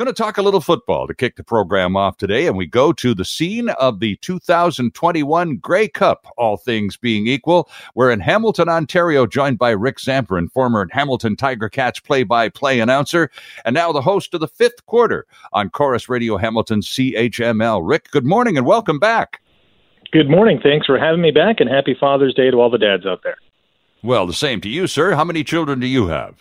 Going to talk a little football to kick the program off today, and we go to the scene of the 2021 Grey Cup, all things being equal. We're in Hamilton, Ontario, joined by Rick Zamperin, former Hamilton Tiger Cats play by play announcer, and now the host of the fifth quarter on Corus Radio Hamilton CHML. Rick, good morning and welcome back. Good morning. Thanks for having me back, and happy Father's Day to all the dads out there. Well, the same to you, sir. How many children do you have?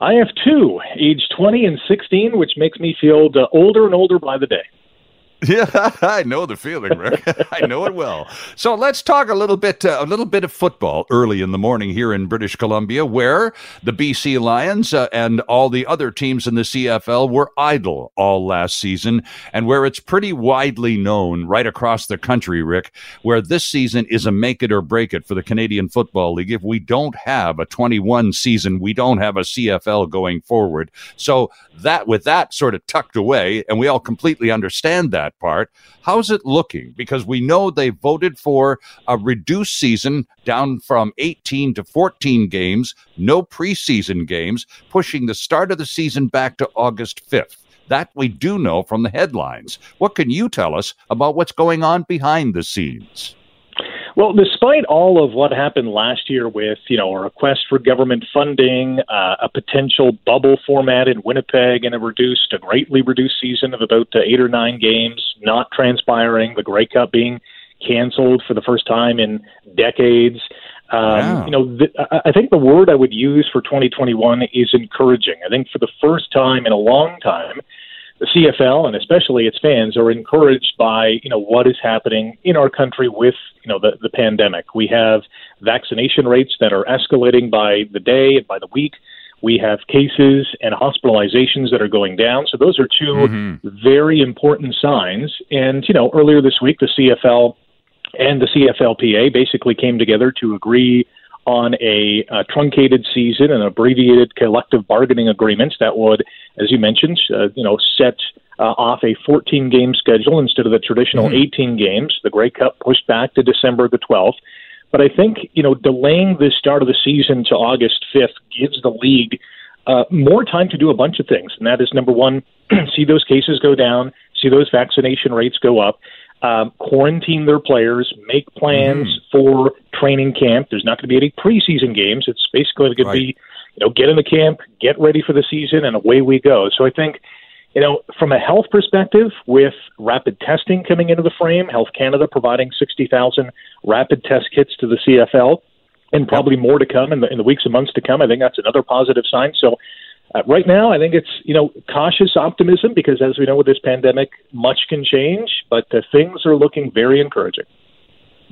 I have two, age 20 and 16, which makes me feel uh, older and older by the day. Yeah, I know the feeling, Rick. I know it well. So let's talk a little bit, uh, a little bit of football early in the morning here in British Columbia, where the BC Lions uh, and all the other teams in the CFL were idle all last season, and where it's pretty widely known right across the country, Rick, where this season is a make it or break it for the Canadian Football League. If we don't have a 21 season, we don't have a CFL going forward. So that, with that sort of tucked away, and we all completely understand that that part. How's it looking? Because we know they voted for a reduced season down from 18 to 14 games, no preseason games, pushing the start of the season back to August 5th. That we do know from the headlines. What can you tell us about what's going on behind the scenes? Well, despite all of what happened last year with, you know, a request for government funding, uh, a potential bubble format in Winnipeg, and a reduced, a greatly reduced season of about uh, eight or nine games not transpiring, the Grey Cup being canceled for the first time in decades. Um, yeah. You know, th- I think the word I would use for 2021 is encouraging. I think for the first time in a long time, the CFL and especially its fans are encouraged by you know what is happening in our country with you know the the pandemic. We have vaccination rates that are escalating by the day and by the week. We have cases and hospitalizations that are going down. So those are 2 mm-hmm. very important signs. And you know earlier this week the CFL and the CFLPA basically came together to agree on a, a truncated season and abbreviated collective bargaining agreements that would, as you mentioned, uh, you know, set uh, off a 14 game schedule instead of the traditional mm-hmm. 18 games. The Grey Cup pushed back to December the 12th. But I think, you know, delaying the start of the season to August 5th gives the league uh, more time to do a bunch of things. And that is number one, see those cases go down, see those vaccination rates go up, um, quarantine their players, make plans mm-hmm. for training camp. There's not going to be any preseason games. It's basically going right. to be, you know, get in the camp, get ready for the season, and away we go. So I think, you know, from a health perspective, with rapid testing coming into the frame, Health Canada providing 60,000 rapid test kits to the CFL, and probably more to come in the, in the weeks and months to come. I think that's another positive sign. So uh, right now, I think it's you know cautious optimism because, as we know, with this pandemic, much can change, but uh, things are looking very encouraging.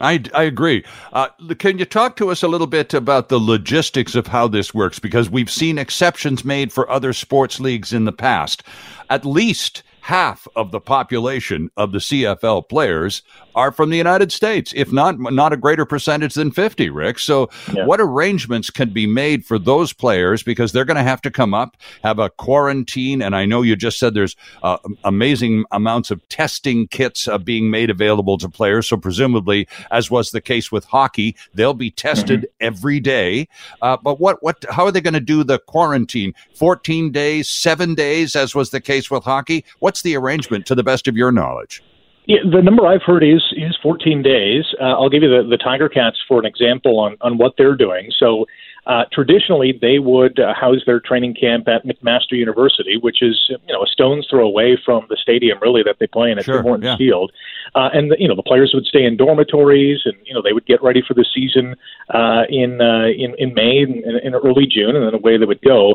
I, I agree. Uh, can you talk to us a little bit about the logistics of how this works? Because we've seen exceptions made for other sports leagues in the past. At least half of the population of the CFL players are from the United States, if not not a greater percentage than 50, Rick. So yeah. what arrangements can be made for those players because they're going to have to come up, have a quarantine and I know you just said there's uh, amazing amounts of testing kits uh, being made available to players, so presumably as was the case with hockey, they'll be tested mm-hmm. every day. Uh, but what what how are they going to do the quarantine? 14 days, 7 days as was the case with hockey? What What's the arrangement to the best of your knowledge? Yeah, the number I've heard is is 14 days. Uh, I'll give you the, the Tiger Cats for an example on, on what they're doing. So uh, traditionally, they would uh, house their training camp at McMaster University, which is you know a stone's throw away from the stadium really that they play in at sure, Tim Hortons yeah. Field. Uh, and the, you know the players would stay in dormitories, and you know they would get ready for the season uh, in uh, in in May and, in early June, and then away they would go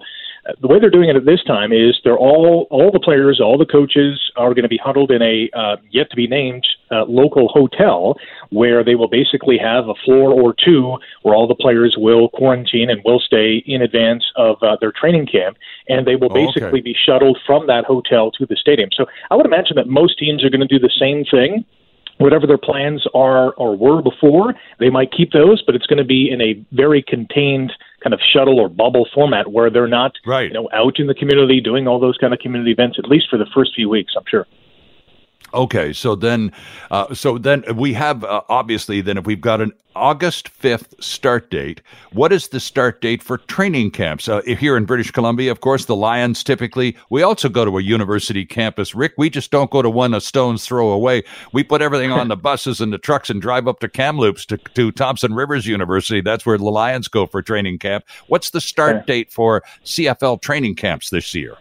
the way they're doing it at this time is they're all all the players, all the coaches are going to be huddled in a uh, yet to be named uh, local hotel where they will basically have a floor or two where all the players will quarantine and will stay in advance of uh, their training camp, and they will basically oh, okay. be shuttled from that hotel to the stadium. So I would imagine that most teams are going to do the same thing whatever their plans are or were before, they might keep those, but it's going to be in a very contained kind of shuttle or bubble format where they're not right. you know out in the community doing all those kind of community events at least for the first few weeks i'm sure Okay, so then, uh, so then we have uh, obviously then if we've got an August fifth start date, what is the start date for training camps uh, here in British Columbia? Of course, the Lions typically. We also go to a university campus. Rick, we just don't go to one a stone's throw away. We put everything on the buses and the trucks and drive up to Kamloops to, to Thompson Rivers University. That's where the Lions go for training camp. What's the start date for CFL training camps this year?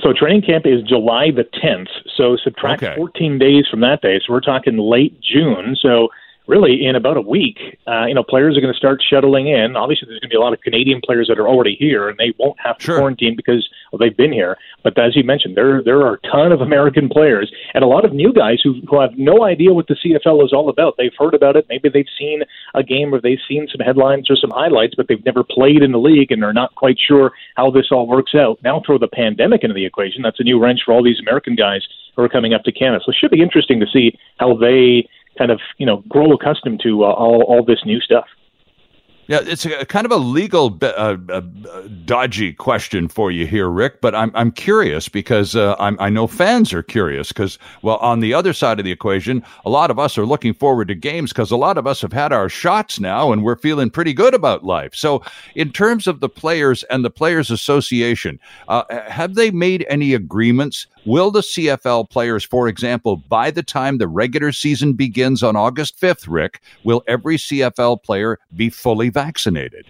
So training camp is July the 10th. So subtract okay. 14 days from that day. So we're talking late June. So really in about a week, uh, you know, players are going to start shuttling in. Obviously, there's going to be a lot of Canadian players that are already here, and they won't have to sure. quarantine because well, they've been here. But as you mentioned, there there are a ton of American players and a lot of new guys who who have no idea what the CFL is all about. They've heard about it, maybe they've seen a game or they've seen some headlines or some highlights, but they've never played in the league and they're not quite sure how this all works out. Now throw the pandemic into the equation. That's a new wrench for all these American guys who are coming up to Canada. So it should be interesting to see how they kind of you know grow accustomed to uh, all all this new stuff. Yeah, it's a, kind of a legal uh, uh, dodgy question for you here, Rick. But I'm I'm curious because uh, I'm, I know fans are curious because well, on the other side of the equation, a lot of us are looking forward to games because a lot of us have had our shots now and we're feeling pretty good about life. So, in terms of the players and the players' association, uh, have they made any agreements Will the CFL players, for example, by the time the regular season begins on August 5th, Rick, will every CFL player be fully vaccinated?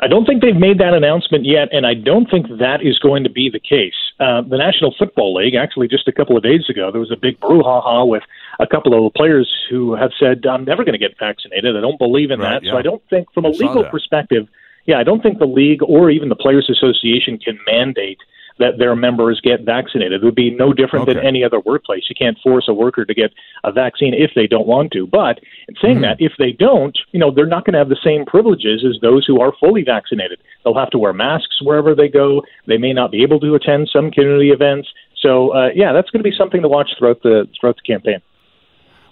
I don't think they've made that announcement yet, and I don't think that is going to be the case. Uh, the National Football League, actually, just a couple of days ago, there was a big brouhaha with a couple of players who have said, I'm never going to get vaccinated. I don't believe in right, that. Yeah. So I don't think, from a legal perspective, yeah, I don't think the league or even the Players Association can mandate that their members get vaccinated. It would be no different okay. than any other workplace. You can't force a worker to get a vaccine if they don't want to. But in saying mm-hmm. that, if they don't, you know, they're not going to have the same privileges as those who are fully vaccinated. They'll have to wear masks wherever they go. They may not be able to attend some community events. So, uh, yeah, that's going to be something to watch throughout the throughout the campaign.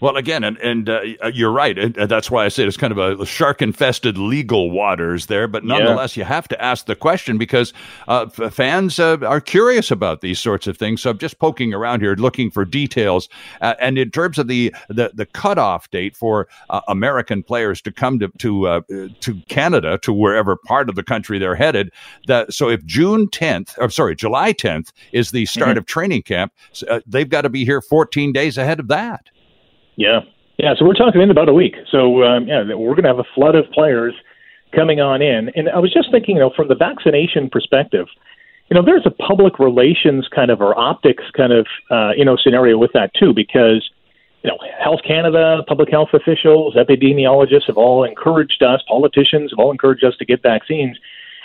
Well, again, and and uh, you're right. And that's why I say it's kind of a shark-infested legal waters there. But nonetheless, yeah. you have to ask the question because uh, fans uh, are curious about these sorts of things. So I'm just poking around here, looking for details. Uh, and in terms of the the, the cutoff date for uh, American players to come to to uh, to Canada, to wherever part of the country they're headed, that so if June 10th, or sorry, July 10th is the start mm-hmm. of training camp, they've got to be here 14 days ahead of that. Yeah, yeah. So we're talking in about a week. So um, yeah, we're going to have a flood of players coming on in. And I was just thinking, you know, from the vaccination perspective, you know, there's a public relations kind of or optics kind of uh, you know scenario with that too, because you know, Health Canada, public health officials, epidemiologists have all encouraged us, politicians have all encouraged us to get vaccines.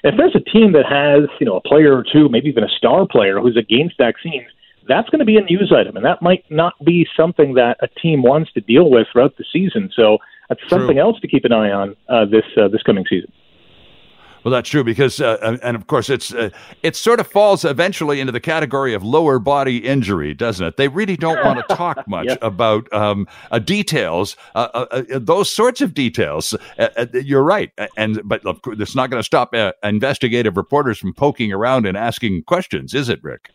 If there's a team that has, you know, a player or two, maybe even a star player who's against vaccines, that's going to be a news item, and that might not be something that a team wants to deal with throughout the season. So that's True. something else to keep an eye on uh, this uh, this coming season. Well, that's true because, uh, and of course, it's uh, it sort of falls eventually into the category of lower body injury, doesn't it? They really don't want to talk much yeah. about um, uh, details, uh, uh, uh, those sorts of details. you're right, and but look, it's not going to stop investigative reporters from poking around and asking questions, is it, Rick?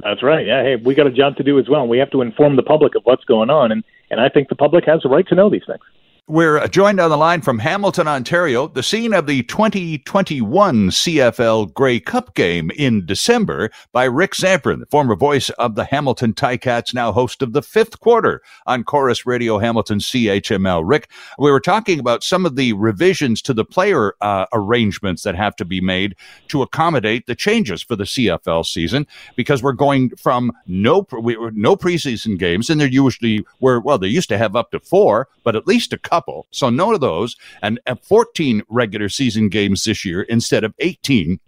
That's right. Yeah. Hey, we got a job to do as well. We have to inform the public of what's going on, and and I think the public has a right to know these things. We're joined on the line from Hamilton, Ontario, the scene of the 2021 CFL Grey Cup game in December, by Rick Zamperin, the former voice of the Hamilton Ticats, now host of the fifth quarter on Corus Radio Hamilton CHML. Rick, we were talking about some of the revisions to the player uh, arrangements that have to be made to accommodate the changes for the CFL season, because we're going from no we, no preseason games, and they're usually were well, they used to have up to four, but at least a couple. So none of those, and 14 regular season games this year instead of 18.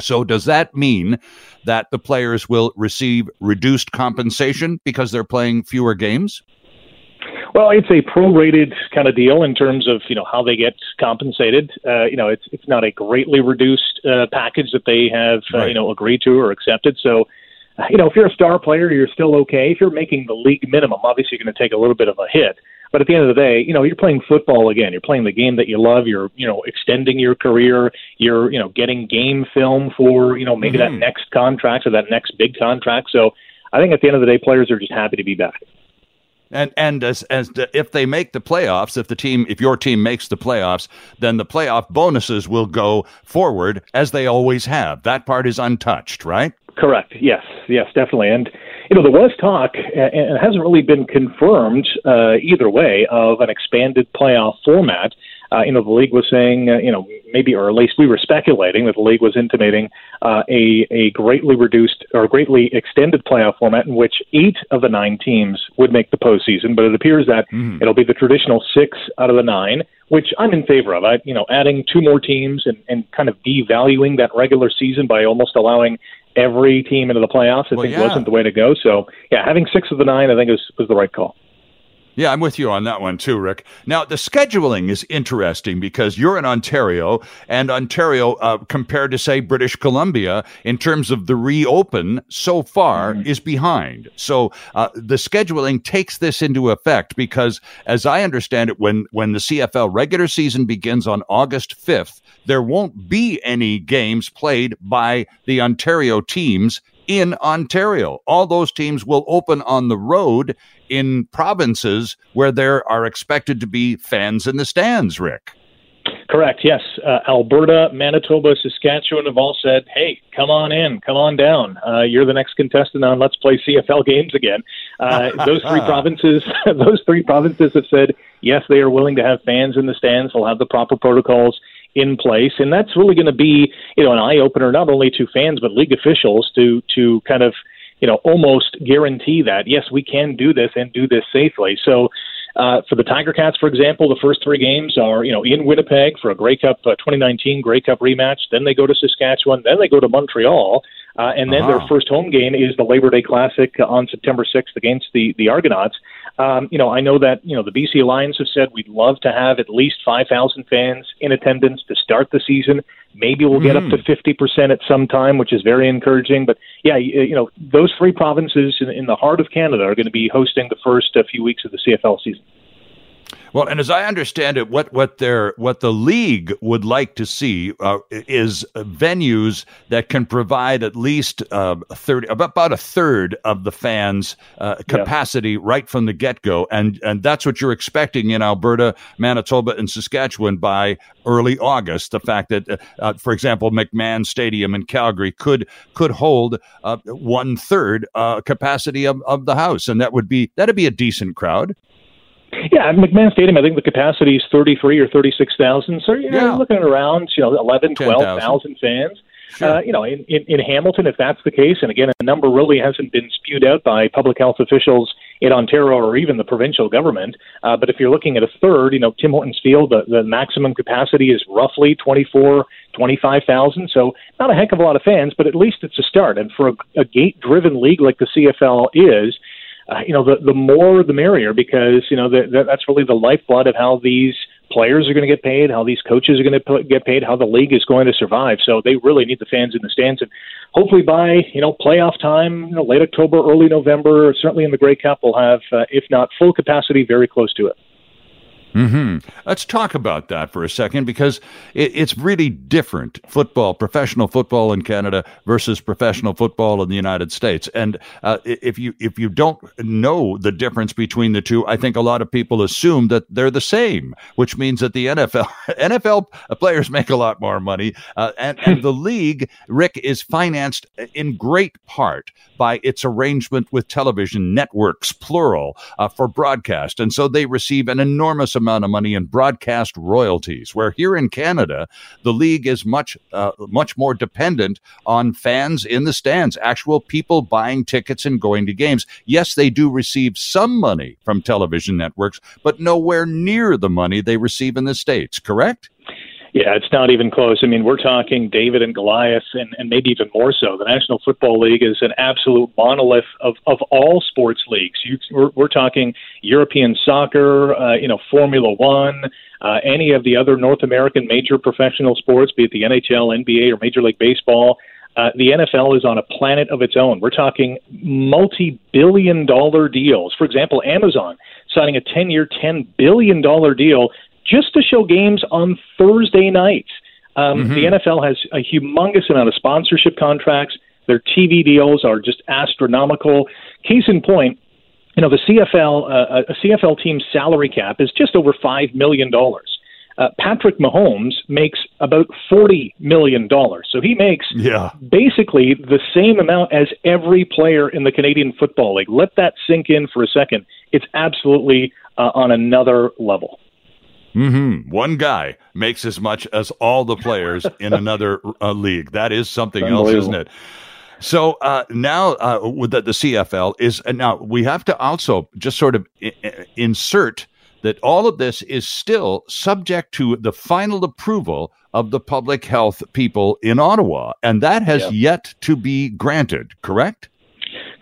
So does that mean that the players will receive reduced compensation because they're playing fewer games? Well, it's a prorated kind of deal in terms of you know how they get compensated. Uh, you know, it's it's not a greatly reduced uh, package that they have uh, you know agreed to or accepted. So, you know, if you're a star player, you're still okay. If you're making the league minimum, obviously you're going to take a little bit of a hit. But at the end of the day, you know, you're playing football again. You're playing the game that you love. You're, you know, extending your career. You're, you know, getting game film for, you know, maybe mm-hmm. that next contract or that next big contract. So I think at the end of the day, players are just happy to be back. And and as as the, if they make the playoffs, if the team if your team makes the playoffs, then the playoff bonuses will go forward as they always have. That part is untouched, right? Correct. Yes. Yes, definitely. And you know, there was talk, and it hasn't really been confirmed uh, either way, of an expanded playoff format. Uh, you know, the league was saying, uh, you know, maybe, or at least we were speculating that the league was intimating uh, a a greatly reduced or greatly extended playoff format in which eight of the nine teams would make the postseason. But it appears that mm. it'll be the traditional six out of the nine, which I'm in favor of. I, you know, adding two more teams and, and kind of devaluing that regular season by almost allowing every team into the playoffs, I well, think yeah. wasn't the way to go. So, yeah, having six of the nine, I think was was the right call. Yeah, I'm with you on that one too, Rick. Now, the scheduling is interesting because you're in Ontario, and Ontario, uh, compared to, say, British Columbia, in terms of the reopen so far, mm-hmm. is behind. So uh, the scheduling takes this into effect because, as I understand it, when, when the CFL regular season begins on August 5th, there won't be any games played by the Ontario teams in Ontario. All those teams will open on the road in provinces where there are expected to be fans in the stands, Rick. Correct. Yes, uh, Alberta, Manitoba, Saskatchewan have all said, "Hey, come on in, come on down. Uh, you're the next contestant on Let's Play CFL games again." Uh, those three provinces, those three provinces have said, yes, they are willing to have fans in the stands. They'll have the proper protocols in place, and that's really going to be, you know, an eye opener not only to fans but league officials to to kind of you know, almost guarantee that yes, we can do this and do this safely. So. Uh, for the Tiger Cats, for example, the first three games are you know in Winnipeg for a Grey Cup uh, 2019 Grey Cup rematch. Then they go to Saskatchewan. Then they go to Montreal, uh, and then uh-huh. their first home game is the Labor Day Classic on September 6th against the the Argonauts. Um, you know, I know that you know the BC Lions have said we'd love to have at least 5,000 fans in attendance to start the season. Maybe we'll get mm-hmm. up to 50% at some time, which is very encouraging. But yeah, you, you know, those three provinces in, in the heart of Canada are going to be hosting the first uh, few weeks of the CFL season. Well, and as I understand it, what what their what the league would like to see uh, is venues that can provide at least uh, thirty, about a third of the fans' uh, capacity yeah. right from the get go, and and that's what you're expecting in Alberta, Manitoba, and Saskatchewan by early August. The fact that, uh, uh, for example, McMahon Stadium in Calgary could could hold uh, one third capacity of, of the house, and that would be that'd be a decent crowd. Yeah, McMahon Stadium, I think the capacity is 33 or 36,000. So you're yeah. looking at around, you know, 11, 12,000 fans. Sure. Uh, you know, in, in, in Hamilton, if that's the case, and again, a number really hasn't been spewed out by public health officials in Ontario or even the provincial government. Uh, but if you're looking at a third, you know, Tim Hortons Field, the, the maximum capacity is roughly 24, 25,000. So not a heck of a lot of fans, but at least it's a start. And for a, a gate driven league like the CFL is, uh, you know, the the more the merrier because you know the, the, that's really the lifeblood of how these players are going to get paid, how these coaches are going to get paid, how the league is going to survive. So they really need the fans in the stands, and hopefully by you know playoff time, you know, late October, early November, certainly in the Grey Cup, we'll have, uh, if not full capacity, very close to it. Hmm. Let's talk about that for a second because it, it's really different football, professional football in Canada versus professional football in the United States. And uh, if you if you don't know the difference between the two, I think a lot of people assume that they're the same, which means that the NFL NFL players make a lot more money, uh, and, and the league, Rick, is financed in great part by its arrangement with television networks, plural, uh, for broadcast, and so they receive an enormous amount of money in broadcast royalties. Where here in Canada, the league is much uh, much more dependent on fans in the stands, actual people buying tickets and going to games. Yes, they do receive some money from television networks, but nowhere near the money they receive in the states. Correct? Yeah, it's not even close. I mean, we're talking David and Goliath, and, and maybe even more so. The National Football League is an absolute monolith of, of all sports leagues. You, we're, we're talking European soccer, uh, you know, Formula One, uh, any of the other North American major professional sports, be it the NHL, NBA, or Major League Baseball. Uh, the NFL is on a planet of its own. We're talking multi billion dollar deals. For example, Amazon signing a 10 year, $10 billion deal just to show games on Thursday nights. Um, mm-hmm. The NFL has a humongous amount of sponsorship contracts. Their TV deals are just astronomical. Case in point, you know, the CFL, uh, a CFL team's salary cap is just over $5 million. Uh, Patrick Mahomes makes about $40 million. So he makes yeah. basically the same amount as every player in the Canadian Football League. Let that sink in for a second. It's absolutely uh, on another level. Mm-hmm. One guy makes as much as all the players in another uh, league. That is something else, isn't it? So uh, now uh, with the, the, CFL is uh, now we have to also just sort of I- insert that all of this is still subject to the final approval of the public health people in Ottawa, and that has yeah. yet to be granted. Correct?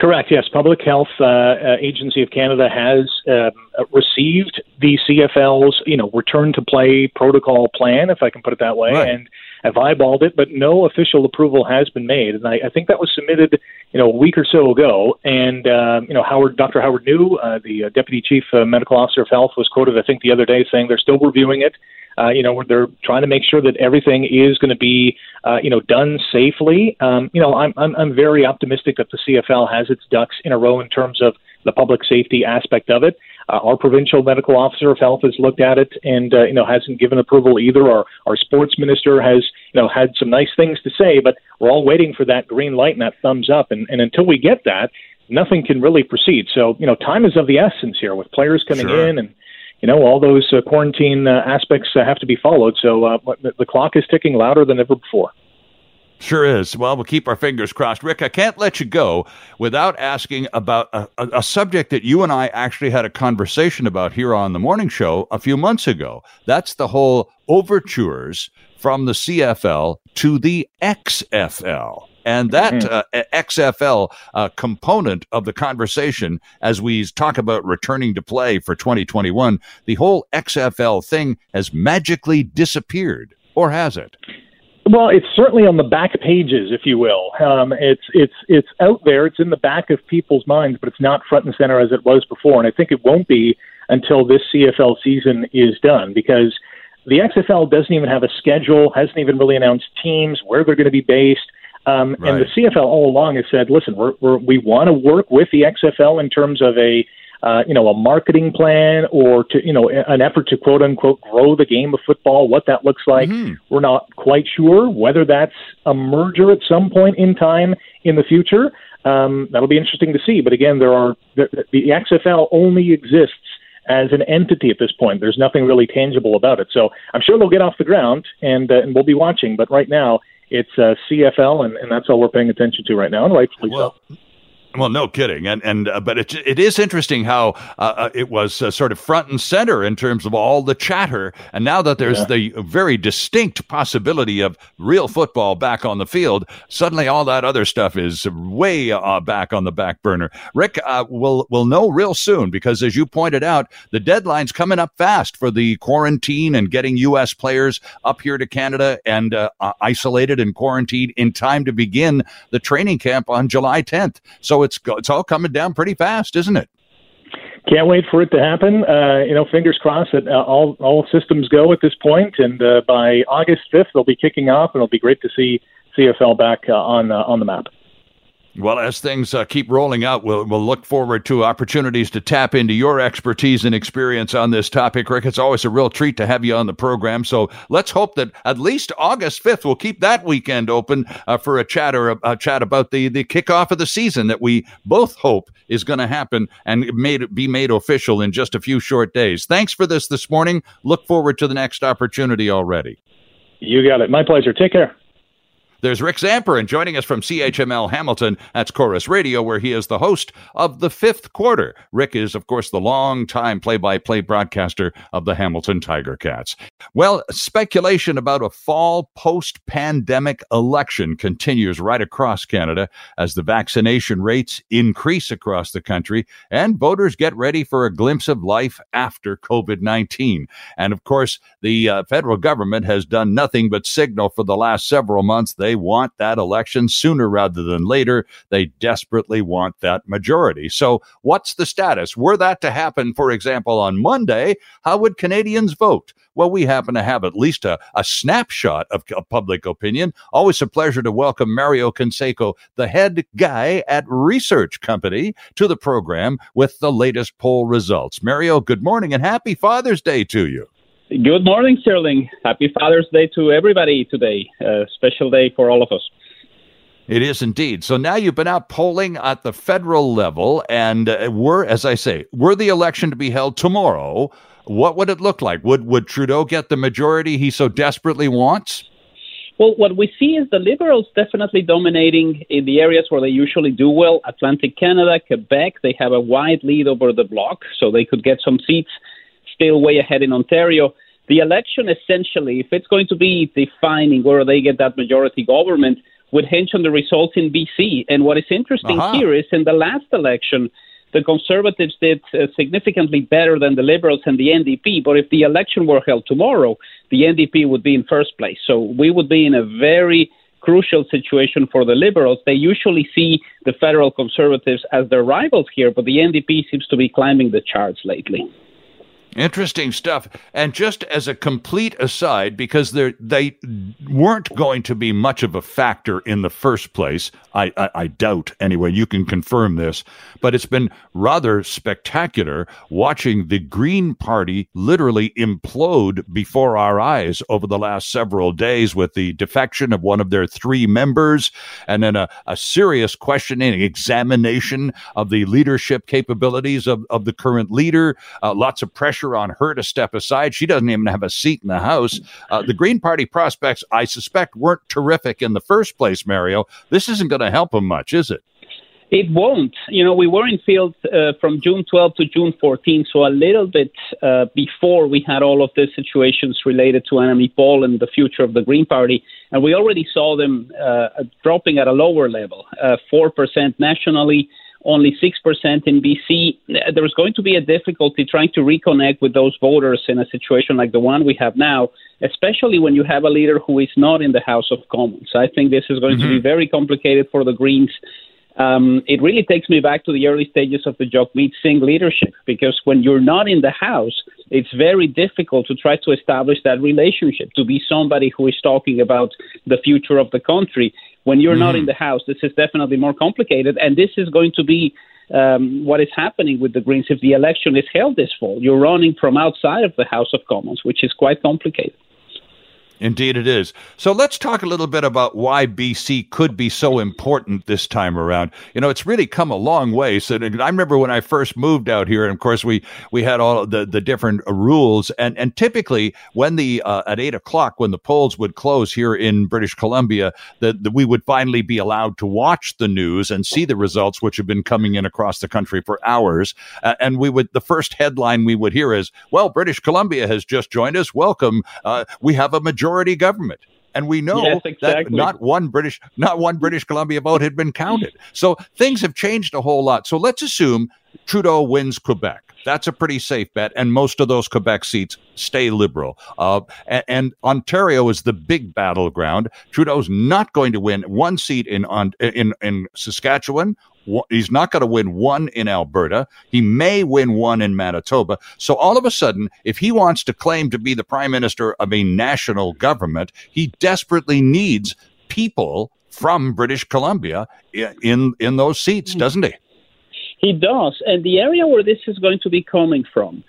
Correct. Yes, Public Health uh, uh, Agency of Canada has um, received the CFL's, you know, return to play protocol plan, if I can put it that way, right. and have eyeballed it, but no official approval has been made. And I, I think that was submitted, you know, a week or so ago. And um, you know, Howard, Dr. Howard Njoo, uh, the uh, Deputy Chief uh, Medical Officer of Health, was quoted, I think, the other day saying they're still reviewing it uh, you know, they're trying to make sure that everything is going to be, uh, you know, done safely. Um, you know, I'm, I'm I'm very optimistic that the CFL has its ducks in a row in terms of the public safety aspect of it. Uh, our provincial medical officer of health has looked at it and uh, you know hasn't given approval either. Our our sports minister has you know had some nice things to say, but we're all waiting for that green light and that thumbs up. And, and until we get that, nothing can really proceed. So you know, time is of the essence here with players coming sure. in and you know, all those uh, quarantine uh, aspects uh, have to be followed. So uh, the clock is ticking louder than ever before. Sure is. Well, we'll keep our fingers crossed. Rick, I can't let you go without asking about a, a, a, subject that you and I actually had a conversation about here on the morning show a few months ago. That's the whole overtures from the CFL to the XFL. And that mm-hmm. uh, XFL uh, component of the conversation, as we talk about returning to play for 2021, the whole XFL thing has magically disappeared, or has it? Well, it's certainly on the back pages, if you will. Um, it's it's it's out there. It's in the back of people's minds, but it's not front and center as it was before. And I think it won't be until this CFL season is done, because the XFL doesn't even have a schedule, hasn't even really announced teams, where they're going to be based. Um, right. And the CFL all along has said, listen, we're, we're, we want to work with the XFL in terms of a uh, you know, a marketing plan or to, you know, an effort to quote unquote grow the game of football, what that looks like. Mm-hmm. We're not quite sure whether that's a merger at some point in time in the future. Um, that'll be interesting to see. But again, there are the, the XFL only exists as an entity at this point. There's nothing really tangible about it. So I'm sure they'll get off the ground, and uh, and we'll be watching. But right now, it's uh, CFL, and, and that's all we're paying attention to right now, and rightfully well, so. Well, no kidding, and and uh, but it it is interesting how uh, uh, it was uh, sort of front and center in terms of all the chatter, and now that there's yeah. the very distinct possibility of real football back on the field, suddenly all that other stuff is way uh, back on the back burner. Rick, uh, we'll we'll know real soon because, as you pointed out, the deadline's coming up fast for the quarantine and getting U.S. players up here to Canada and isolated and quarantined in time to begin the training camp on July 10th. So it's it's all coming down pretty fast, isn't it? Can't wait for it to happen. Uh, you know, fingers crossed that uh, all all systems go at this point, and uh, by August fifth they'll be kicking off, and it'll be great to see CFL back uh, on uh, on the map. Well, as things uh, keep rolling out, we'll, we'll look forward to opportunities to tap into your expertise and experience on this topic, Rick. It's always a real treat to have you on the program. So let's hope that at least August 5th, we'll keep that weekend open uh, for a chat or a, a, chat about the, the kickoff of the season that we both hope is going to happen and made be made official in just a few short days. Thanks for this this morning. Look forward to the next opportunity already. You got it. My pleasure. Take care. There's Rick Zamperin joining us from CHML Hamilton. That's Corus Radio, where he is the host of the fifth quarter. Rick is, of course, the long-time play-by-play broadcaster of the Hamilton Tiger Cats. Well, speculation about a fall post-pandemic election continues right across Canada as the vaccination rates increase across the country and voters get ready for a glimpse of life after COVID-19. And of course, the uh, federal government has done nothing but signal for the last several months They want that election sooner rather than later. They desperately want that majority. So, what's the status? Were that to happen, for example, on Monday, how would Canadians vote? Well, we happen to have at least a, a snapshot of, of public opinion. Always a pleasure to welcome Mario Canseco, the head guy at Research Company, to the program with the latest poll results. Mario, good morning and happy Father's Day to you. Good morning, Sterling. Happy Father's Day to everybody today. A special day for all of us. It is indeed. So now you've been out polling at the federal level, and uh, were, as I say, were the election to be held tomorrow, what would it look like? Would would Trudeau get the majority he so desperately wants? Well, what we see is the Liberals definitely dominating in the areas where they usually do well Atlantic Canada, Quebec. They have a wide lead over the bloc, so they could get some seats still way ahead in Ontario. The election, essentially, if it's going to be defining where they get that majority government, would hinge on the results in BC. And what is interesting uh-huh. here is in the last election, the Conservatives did uh, significantly better than the Liberals and the NDP. But if the election were held tomorrow, the NDP would be in first place. So we would be in a very crucial situation for the Liberals. They usually see the federal Conservatives as their rivals here, but the NDP seems to be climbing the charts lately. Interesting stuff. And just as a complete aside, because they weren't going to be much of a factor in the first place, I, I, I, doubt anyway, you can confirm this, but it's been rather spectacular watching the Green Party literally implode before our eyes over the last several days with the defection of one of their three members and then a, a serious questioning, examination of the leadership capabilities of, of the current leader, uh, lots of pressure pressure on her to step aside. She doesn't even have a seat in the House. Uh, the Green Party prospects, I suspect, weren't terrific in the first place, Mario. This isn't going to help them much, is it? It won't. You know, we were in field uh, from June 12 to June 14, so a little bit uh, before we had all of these situations related to Annamie Paul and the future of the Green Party, and we already saw them uh, dropping at a lower level, uh, four percent nationally, only 6% in BC, there's going to be a difficulty trying to reconnect with those voters in a situation like the one we have now, especially when you have a leader who is not in the House of Commons. I think this is going mm-hmm. to be mm-hmm. very complicated for the Greens. Um, it really takes me back to the early stages of the Jagmeet Singh leadership because when you're not in the House, it's very difficult to try to establish that relationship, to be somebody who is talking about the future of the country. When you're mm-hmm. not in the House, this is definitely more complicated, and this is going to be um, what is happening with the Greens if the election is held this fall. You're running from outside of the House of Commons, which is quite complicated. Indeed, it is. So let's talk a little bit about why BC could be so important this time around. You know, it's really come a long way. So I remember when I first moved out here, and of course we we had all the the different rules, and and typically when the uh, at eight o'clock when the polls would close here in British Columbia, that we would finally be allowed to watch the news and see the results, which have been coming in across the country for hours. Uh, and we would the first headline we would hear is, "Well, British Columbia has just joined us. Welcome. Uh, we have a majority." Majority government and we know yes, exactly. that not one British not one British Columbia vote had been counted. So things have changed a whole lot. So let's assume Trudeau wins Quebec. That's a pretty safe bet, and most of those Quebec seats stay Liberal. Uh, and, and, Ontario is the big battleground. Trudeau's not going to win one seat in in in Saskatchewan He's not going to win one in Alberta. He may win one in Manitoba. So all of a sudden, if he wants to claim to be the prime minister of a national government, he desperately needs people from British Columbia in in those seats, hmm. doesn't he? He does, and the area where this is going to be coming from,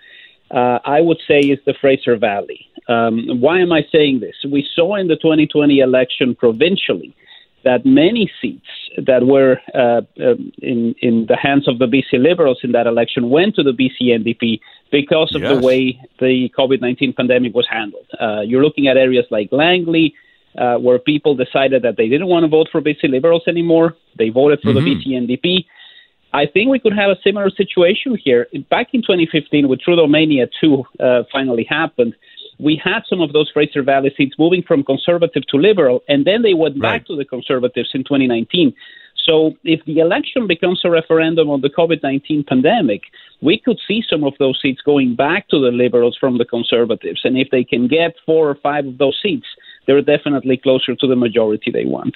uh, I would say, is the Fraser Valley. Um, why am I saying this? We saw in the 2020 election provincially that many seats that were uh, um, in in the hands of the BC Liberals in that election went to the BC NDP because of yes. the way the COVID nineteen pandemic was handled. Uh, you're looking at areas like Langley. Uh, where people decided that they didn't want to vote for BC Liberals anymore. They voted for mm-hmm. the BC NDP. I think we could have a similar situation here. Back in 2015, with Trudeau Mania 2 uh, finally happened, we had some of those Fraser Valley seats moving from conservative to liberal, and then they went right. back to the conservatives in 2019. So if the election becomes a referendum on the COVID 19 pandemic, we could see some of those seats going back to the liberals from the conservatives. And if they can get four or five of those seats, they're definitely closer to the majority they want.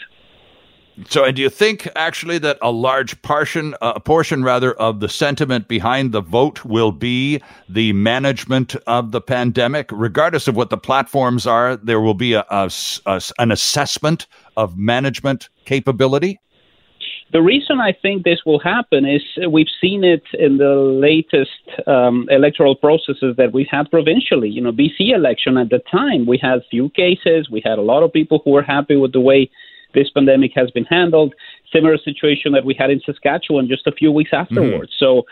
So, and do you think actually that a large portion, a portion rather, of the sentiment behind the vote will be the management of the pandemic, regardless of what the platforms are? There will be a, a, a an assessment of management capability. The reason I think this will happen is we've seen it in the latest um, electoral processes that we've had provincially. You know, BC election at the time, we had few cases. We had a lot of people who were happy with the way this pandemic has been handled. Similar situation that we had in Saskatchewan just a few weeks afterwards. Mm-hmm. So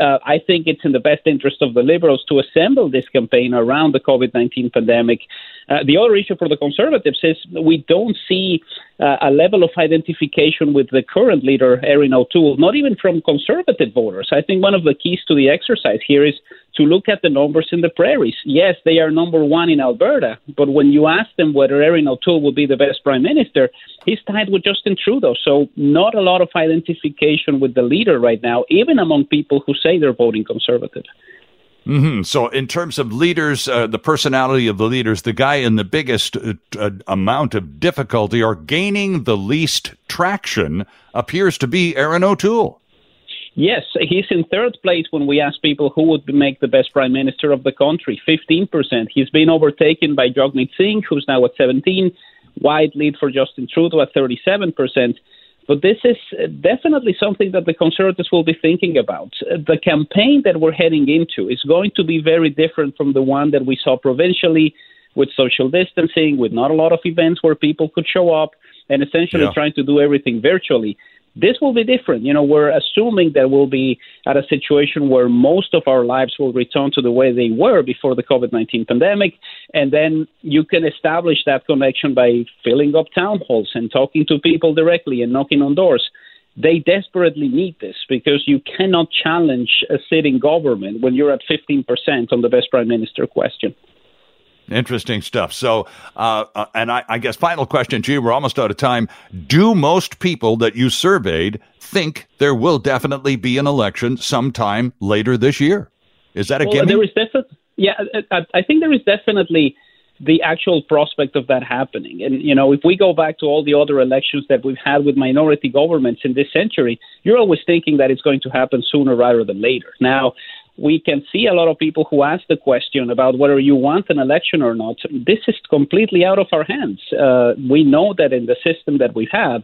uh, I think it's in the best interest of the Liberals to assemble this campaign around the COVID 19 pandemic. Uh, the other issue for the Conservatives is we don't see uh, a level of identification with the current leader, Erin O'Toole, not even from Conservative voters. I think one of the keys to the exercise here is to look at the numbers in the prairies. Yes, they are number one in Alberta, but when you ask them whether Erin O'Toole will be the best prime minister, he's tied with Justin Trudeau. So, not a lot of identification with the leader right now, even among people who say they're voting conservative. Mm-hmm. So, in terms of leaders, uh, the personality of the leaders, the guy in the biggest uh, uh, amount of difficulty or gaining the least traction appears to be Erin O'Toole. Yes, he's in third place when we ask people who would make the best prime minister of the country. 15%. He's been overtaken by Jagmeet Singh, who's now at 17. Wide lead for Justin Trudeau at 37%. But this is uh, definitely something that the Conservatives will be thinking about. Uh, the campaign that we're heading into is going to be very different from the one that we saw provincially with social distancing, with not a lot of events where people could show up, and essentially yeah. trying to do everything virtually. This will be different. You know, we're assuming that we'll be at a situation where most of our lives will return to the way they were before the COVID 19 pandemic. And then you can establish that connection by filling up town halls and talking to people directly and knocking on doors. They desperately need this because you cannot challenge a sitting government when you're at 15% on the best prime minister question. Interesting stuff. So, uh, uh, and I, I, guess final question, Gee, we're almost out of time. Do most people that you surveyed think there will definitely be an election sometime later this year? Is that a well, gimme? There is definitely, yeah, I, I think there is definitely the actual prospect of that happening. And, you know, if we go back to all the other elections that we've had with minority governments in this century, you're always thinking that it's going to happen sooner rather than later. Now, we can see a lot of people who ask the question about whether you want an election or not. This is completely out of our hands. Uh, we know that in the system that we have,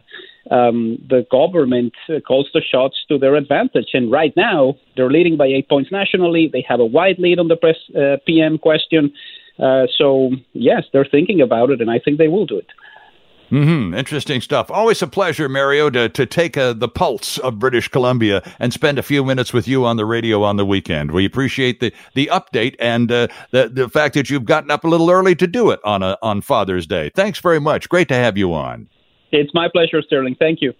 um, the government calls the shots to their advantage. And right now, they're leading by eight points nationally. They have a wide lead on the press, uh, PM question. Uh, so, yes, they're thinking about it, and I think they will do it. Mm-hmm. Interesting stuff. Always a pleasure, Mario, to, to take uh, the pulse of British Columbia and spend a few minutes with you on the radio on the weekend. We appreciate the, the update and uh, the, the fact that you've gotten up a little early to do it on, a, on Father's Day. Thanks very much. Great to have you on. It's my pleasure, Sterling. Thank you.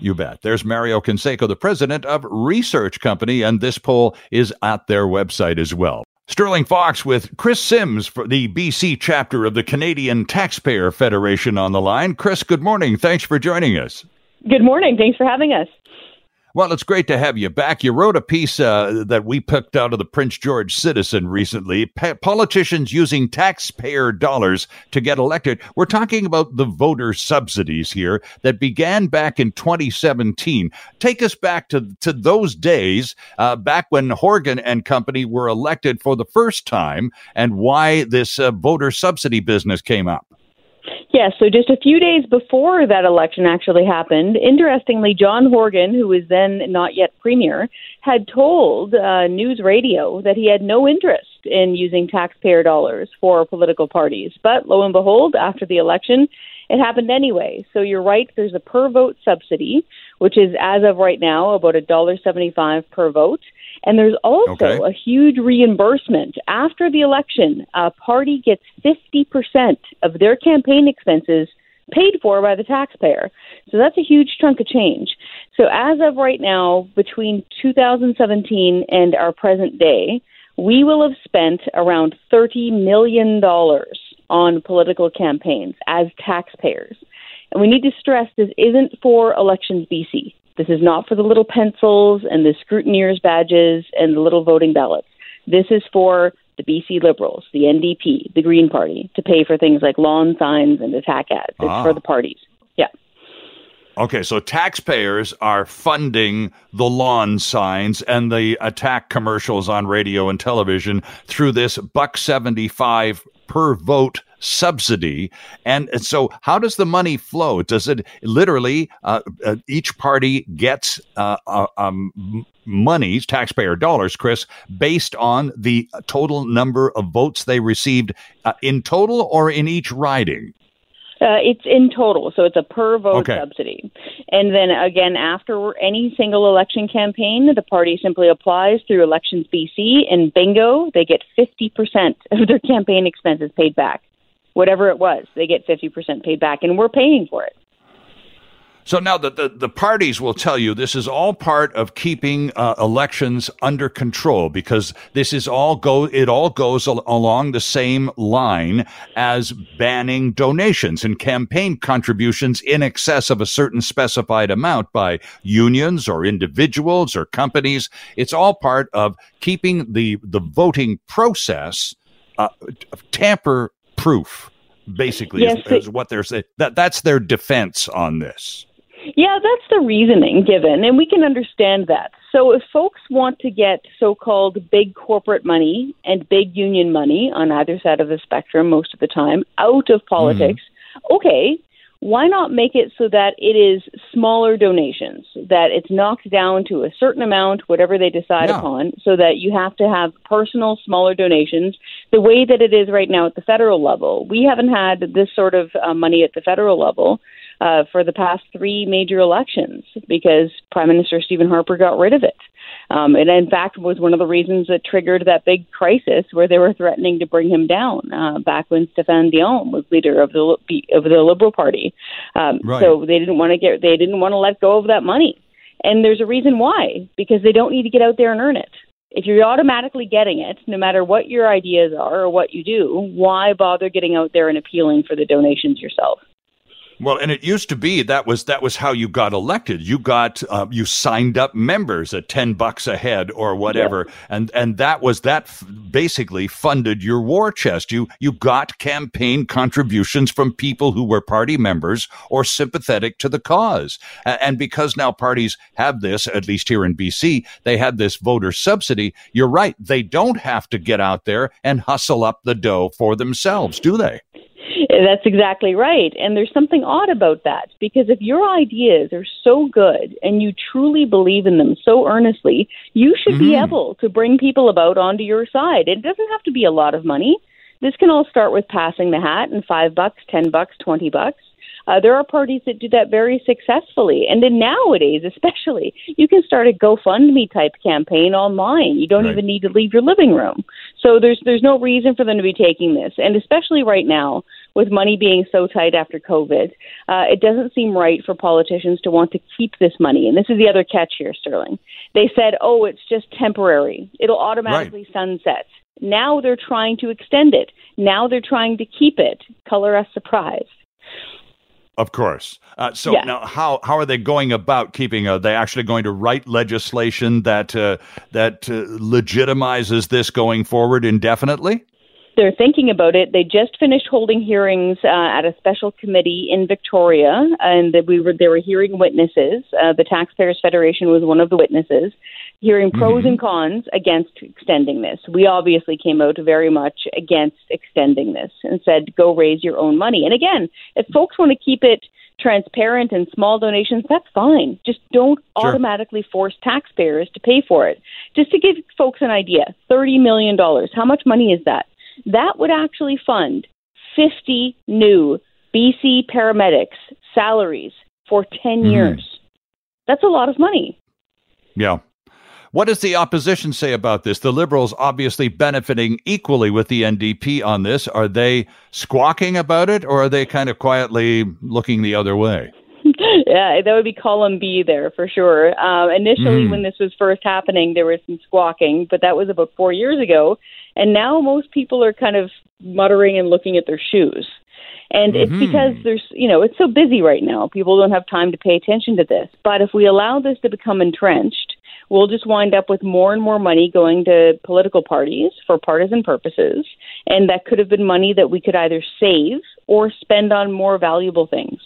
You bet. There's Mario Canseco, the president of Research Company, and this poll is at their website as well. Sterling Fox with Chris Sims for the BC chapter of the Canadian Taxpayer Federation on the line. Chris, good morning. Thanks for joining us. Good morning. Thanks for having us. Well, it's great to have you back. You wrote a piece uh, that we picked out of the Prince George Citizen recently. Pa- politicians using taxpayer dollars to get elected. We're talking about the voter subsidies here that began back in 2017. Take us back to, to those days, uh, back when Horgan and company were elected for the first time, and why this uh, voter subsidy business came up. Yes, so just a few days before that election actually happened, interestingly, John Horgan, who was then not yet premier, had told uh, News Radio that he had no interest in using taxpayer dollars for political parties. But lo and behold, after the election, it happened anyway. So you're right, there's a per vote subsidy, which is as of right now about a dollar seventy-five per vote. And there's also okay. a huge reimbursement. After the election, a party gets 50% of their campaign expenses paid for by the taxpayer. So that's a huge chunk of change. So as of right now, between 2017 and our present day, we will have spent around $30 million on political campaigns as taxpayers. And we need to stress this isn't for Elections BC. This is not for the little pencils and the scrutineers' badges and the little voting ballots. This is for the BC Liberals, the NDP, the Green Party, to pay for things like lawn signs and attack ads. It's Ah. for the parties. Yeah. Okay, so taxpayers are funding the lawn signs and the attack commercials on radio and television through this buck 75 per vote subsidy. And and so how does the money flow? Does it literally uh, uh, each party gets uh, uh, um, monies, taxpayer dollars, Chris, based on the total number of votes they received uh, in total or in each riding? Uh, it's in total, so it's a per vote Okay. subsidy. And then again, after any single election campaign, the party simply applies through Elections BC, and bingo, they get 50% of their campaign expenses paid back. Whatever it was, they get 50% paid back, and we're paying for it. So now the, the, the parties will tell you this is all part of keeping uh, elections under control because this is all go it all goes al- along the same line as banning donations and campaign contributions in excess of a certain specified amount by unions or individuals or companies. It's all part of keeping the the voting process uh, tamper proof. Basically, Yes, is, it- is what they're saying. That that's their defense on this. Yeah, that's the reasoning given, and we can understand that. So, if folks want to get so called big corporate money and big union money on either side of the spectrum most of the time out of mm-hmm. politics, okay, why not make it so that it is smaller donations, that it's knocked down to a certain amount, whatever they decide Yeah. upon, so that you have to have personal, smaller donations the way that it is right now at the federal level. We haven't had this sort of uh, money at the federal level uh, for the past three major elections because Prime Minister Stephen Harper got rid of it. Um, and in fact, was one of the reasons that triggered that big crisis where they were threatening to bring him down uh, back when Stéphane Dion was leader of the of the Liberal Party. Um, Right. So they didn't want to get they didn't want to let go of that money, and there's a reason why because they don't need to get out there and earn it. If you're automatically getting it, no matter what your ideas are or what you do, why bother getting out there and appealing for the donations yourself? Well, and it used to be that was that was how you got elected. You got uh, you signed up members at ten bucks a head or whatever, and and that was that f- basically funded your war chest. You you got campaign contributions from people who were party members or sympathetic to the cause. A- And because now parties have this, at least here in BC, they had this voter subsidy. You're right; they don't have to get out there and hustle up the dough for themselves, do they? That's exactly right. And there's something odd about that because if your ideas are so good and you truly believe in them so earnestly, you should be Mhm. able to bring people about onto your side. It doesn't have to be a lot of money. This can all start with passing the hat and five bucks, ten bucks, twenty bucks. Uh, there are parties that do that very successfully, and then nowadays, especially, you can start a GoFundMe type campaign online. You don't Right. even need to leave your living room. So there's there's no reason for them to be taking this, and especially right now with money being so tight after COVID, uh, it doesn't seem right for politicians to want to keep this money. And this is the other catch here, Sterling. They said, "Oh, it's just temporary; it'll automatically sunset." Now they're trying to extend it. Now they're trying to keep it. Color us surprised. Of course. Uh, so Yeah. now, how how are they going about keeping? Are they actually going to write legislation that uh, that uh, legitimizes this going forward indefinitely? They're thinking about it. They just finished holding hearings uh, at a special committee in Victoria, and we were they were hearing witnesses. Uh, the Taxpayers Federation was one of the witnesses, hearing pros and cons against extending this. We obviously came out very much against extending this and said, "Go raise your own money." And again, if folks want to keep it transparent and small donations, that's fine. Just don't Sure. automatically force taxpayers to pay for it. Just to give folks an idea, $30 million. How much money is that? That would actually fund 50 new BC paramedics' salaries for 10 Mhm. years. That's a lot of money. Yeah. What does the opposition say about this? The Liberals obviously benefiting equally with the NDP on this. Are they squawking about it, or are they kind of quietly looking the other way? yeah, that would be column B there for sure. Uh, initially, Mhm. when this was first happening, there was some squawking, but that was about four years ago. And now most people are kind of muttering and looking at their shoes. And Mhm. it's because there's, you know, it's so busy right now. People don't have time to pay attention to this. But if we allow this to become entrenched, we'll just wind up with more and more money going to political parties for partisan purposes. And that could have been money that we could either save or spend on more valuable things.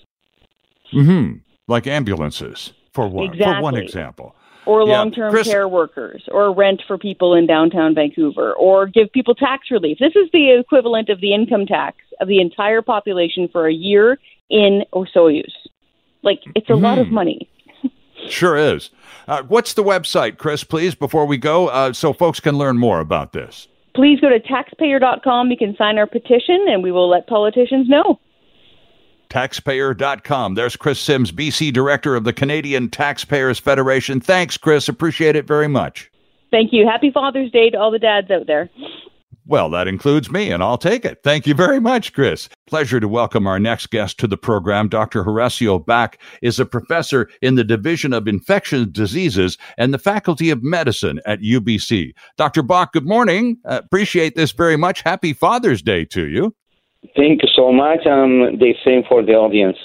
Hmm. Like ambulances, for one, exactly. for one example or long term yeah. care workers, or rent for people in downtown Vancouver, or give people tax relief. This is the equivalent of the income tax of the entire population for a year in Osoyoos. Like, it's a mm-hmm. lot of hmm. money. sure is. Uh, what's the website, Chris, please, before we go, uh, so folks can learn more about this? Please go to taxpayer.com. You can sign our petition, and we will let politicians know taxpayer.com. There's Chris Sims, BC Director of the Canadian Taxpayers Federation. Thanks, Chris. Appreciate it very much. Thank you. Happy Father's Day to all the dads out there. Well, that includes me, and I'll take it. Thank you very much, Chris. Pleasure to welcome our next guest to the program. Dr. Horacio Bach is a professor in the Division of Infectious Diseases and the Faculty of Medicine at UBC. Dr. Bach, good morning. Uh, appreciate this very much. Happy Father's Day to you. Thank you so much. Um, the same for the audience.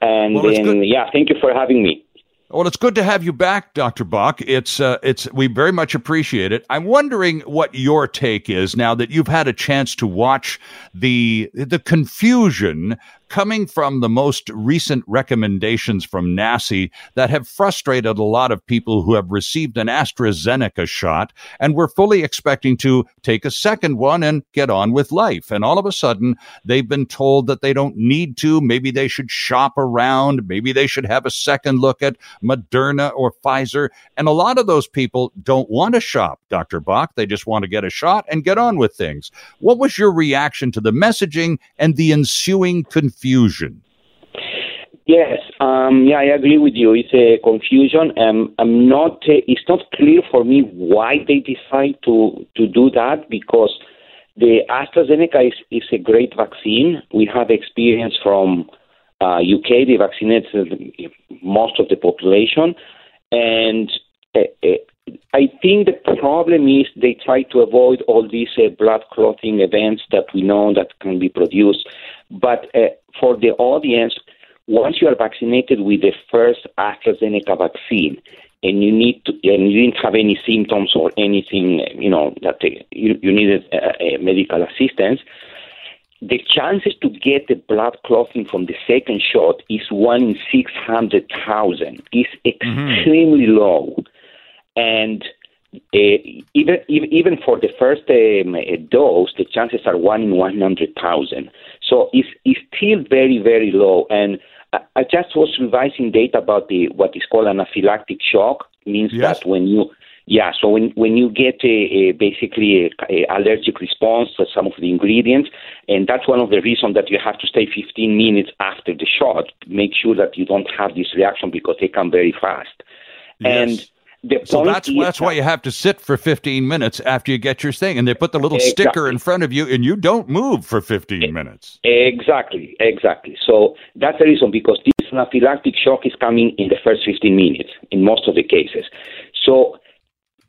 And well, then, yeah, thank you for having me. Well, it's good to have you back, Dr. Bach. It's uh, it's we very much appreciate it. I'm wondering what your take is now that you've had a chance to watch the the confusion coming from the most recent recommendations from NACI that have frustrated a lot of people who have received an AstraZeneca shot and were fully expecting to take a second one and get on with life. And all of a sudden, they've been told that they don't need to. Maybe they should shop around. Maybe they should have a second look at Moderna or Pfizer. And a lot of those people don't want to shop, Dr. Bach. They just want to get a shot and get on with things. What was your reaction to the messaging and the ensuing confusion? Confusion. Yes, um, yeah, I agree with you. It's a confusion. Um, I'm not. Uh, it's not clear for me why they decide to to do that because the AstraZeneca is, is a great vaccine. We have experience from uh, UK. They vaccinated most of the population, and uh, uh, I think the problem is they try to avoid all these uh, blood clotting events that we know that can be produced. But uh, for the audience, once you are vaccinated with the first AstraZeneca vaccine, and you need to, and you didn't have any symptoms or anything, you know, that you, you needed uh, medical assistance, the chances to get the blood clotting from the second shot is one in 600,000. It's mm-hmm. extremely mm-hmm. low. And uh, even, even for the first um, dose, the chances are one in 100,000. So it's, it's still very, very low. And I, I just was revising data about the what is called anaphylactic shock. It means yes. that when you yeah, so when when you get a, a basically a, a, allergic response to some of the ingredients, and that's one of the reasons that you have to stay 15 minutes after the shot, make sure that you don't have this reaction because they come very fast. Yes. And so that's that's why you have to sit for 15 minutes after you get your thing, and they put the little exactly. sticker in front of you, and you don't move for 15 minutes. Exactly, exactly. So that's the reason because this anaphylactic shock is coming in the first 15 minutes in most of the cases. So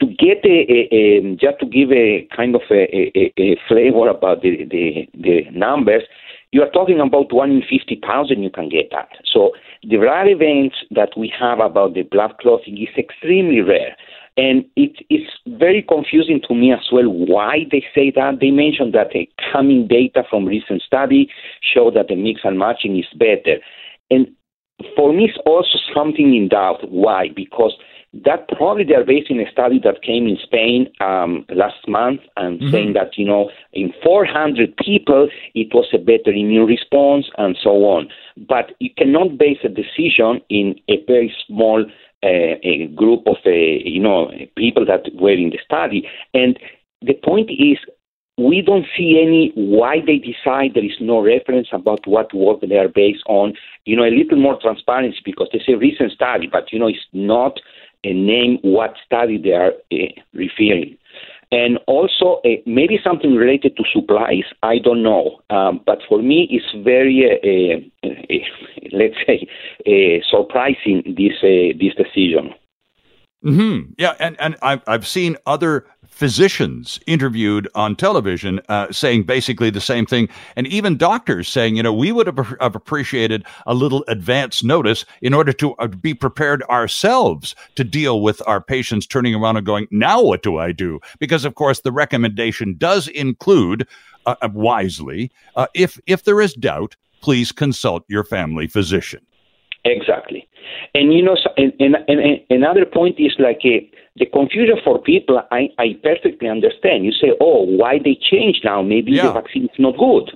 to get a, a, a just to give a kind of a, a flavor about the, the the numbers, you are talking about one in 50,000 you can get that. So the rare events that we have about the blood clotting is extremely rare. And it is very confusing to me as well why they say that. They mentioned that the coming data from recent study show that the mix and matching is better. And for me, it's also something in doubt. Why? Because that probably they're basing a study that came in Spain um, last month and mm-hmm. saying that you know in 400 people it was a better immune response and so on. But you cannot base a decision in a very small uh, a group of uh, you know people that were in the study. And the point is we don't see any why they decide there is no reference about what work they are based on. You know, a little more transparency because there's a recent study, but you know, it's not and name what study they are uh, referring. And also, uh, maybe something related to supplies, I don't know. Um, but for me, it's very, uh, let's say, surprising, this, this decision. Hmm Yeah, and, and I've, I've seen other physicians interviewed on television uh, saying basically the same thing, and even doctors saying, you know, we would have, have appreciated a little advance notice in order to uh, be prepared ourselves to deal with our patients turning around and going, now what do I do? Because of course the recommendation does include uh, uh wisely, uh, if if there is doubt, please consult your family physician. Exactly. And you know, and, and, and another point is like a, uh, the confusion for people. I, I perfectly understand. You say, "Oh, why they change now? Maybe yeah. the vaccine is not good."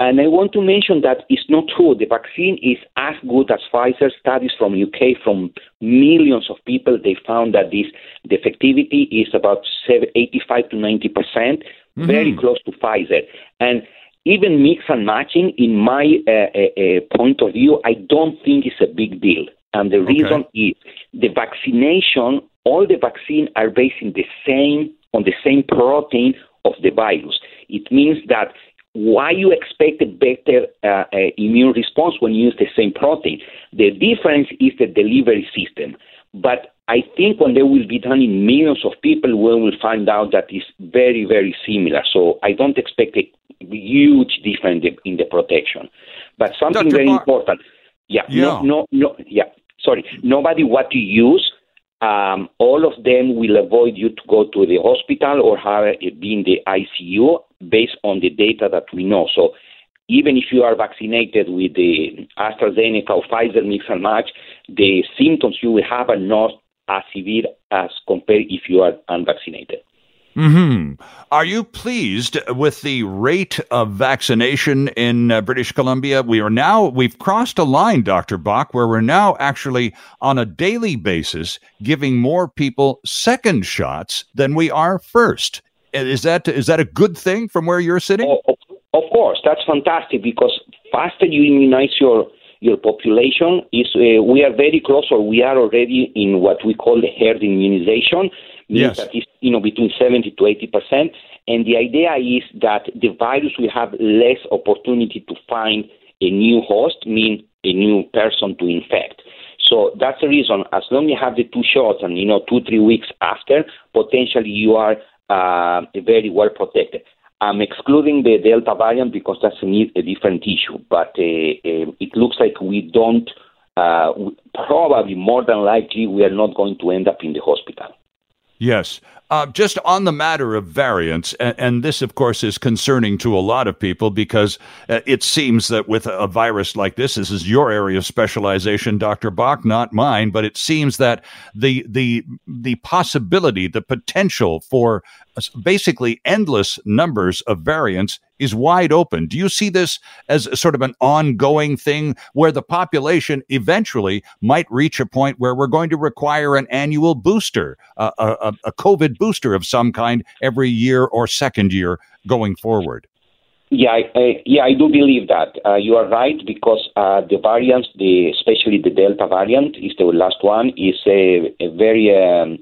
And I want to mention that it's not true. The vaccine is as good as Pfizer. Studies from UK, from millions of people, they found that this the effectivity is about 85 to 90 percent, mm-hmm. very close to Pfizer. And even mix and matching, in my uh, uh, point of view, I don't think it's a big deal. And the reason okay. is the vaccination, all the vaccines are based in the same on the same protein of the virus. It means that why you expect a better uh, uh, immune response when you use the same protein. The difference is the delivery system. But I think when they will be done in millions of people, we will find out that it's very, very similar. So I don't expect a huge difference in the, in the protection. But something Dr. very Bar- important. Yeah, yeah. No, no, no, yeah. Sorry. Nobody what to use. Um, all of them will avoid you to go to the hospital or have be in the ICU based on the data that we know. So even if you are vaccinated with the AstraZeneca or Pfizer mix and match, the symptoms you will have are not as severe as compared if you are unvaccinated. Hmm. Are you pleased with the rate of vaccination in uh, British Columbia? We are now we've crossed a line, Doctor Bach, where we're now actually on a daily basis giving more people second shots than we are first. Is that is that a good thing from where you're sitting? Oh, of course, that's fantastic because faster you immunize your your population is uh, we are very close or we are already in what we call the herd immunization means yes. that it's you know between 70 to 80 percent. And the idea is that the virus will have less opportunity to find a new host, mean a new person to infect. So that's the reason. As long as you have the two shots, and you know two three weeks after, potentially you are uh, very well protected. I'm excluding the Delta variant because that's a, a different issue, but uh, uh, it looks like we don't. Uh, probably more than likely, we are not going to end up in the hospital. Yes. Uh, just on the matter of variants, and, and, this, of course, is concerning to a lot of people because uh, it seems that with a virus like this, this is your area of specialization, Dr. Bach, not mine, but it seems that the the the possibility, the potential for basically endless numbers of variants is wide open. Do you see this as sort of an ongoing thing where the population eventually might reach a point where we're going to require an annual booster, a, a, COVID booster of some kind every year or second year going forward? Yeah, I, I, yeah, I do believe that. Uh, you are right because uh, the variants, the especially the Delta variant, is the last one, is a, a very um,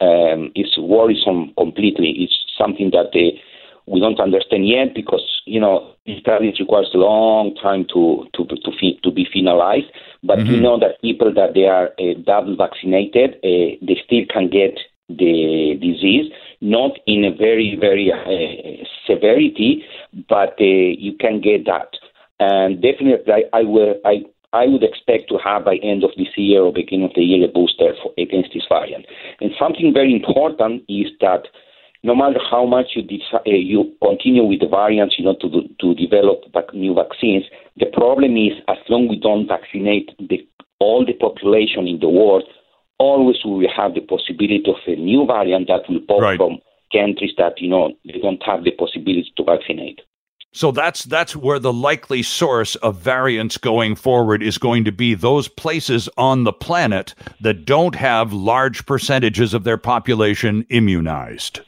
um, is worrisome completely. It's something that they, we don't understand yet because you know studies requires a long time to to to, fi- to be finalized. But mm-hmm. we know that people that they are uh, double vaccinated, uh, they still can get the disease, not in a very very uh, severity, but uh, you can get that. And definitely, I, I will I I would expect to have by end of this year or beginning of the year a booster for, against this variant. And something very important is that no matter how much you uh, you continue with the variants, you know, to to develop new vaccines, the problem is as long we don't vaccinate the, all the population in the world, always we will have the possibility of a new variant that will pop right. from countries that you know they don't have the possibility to vaccinate. So that's that's where the likely source of variants going forward is going to be those places on the planet that don't have large percentages of their population immunized.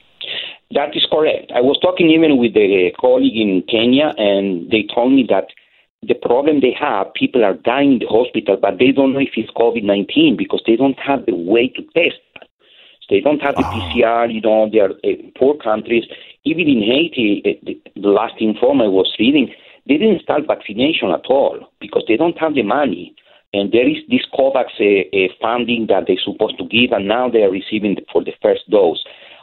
That is correct. I was talking even with a colleague in Kenya, and they told me that the problem they have, people are dying in the hospital, but they don't know if it's COVID 19 because they don't have the way to test. They don't have the oh. PCR, you know, they are uh, poor countries. Even in Haiti, uh, the, last inform I was reading, they didn't start vaccination at all because they don't have the money. And there is this COVAX uh, uh, funding that they're supposed to give, and now they are receiving for the first dose.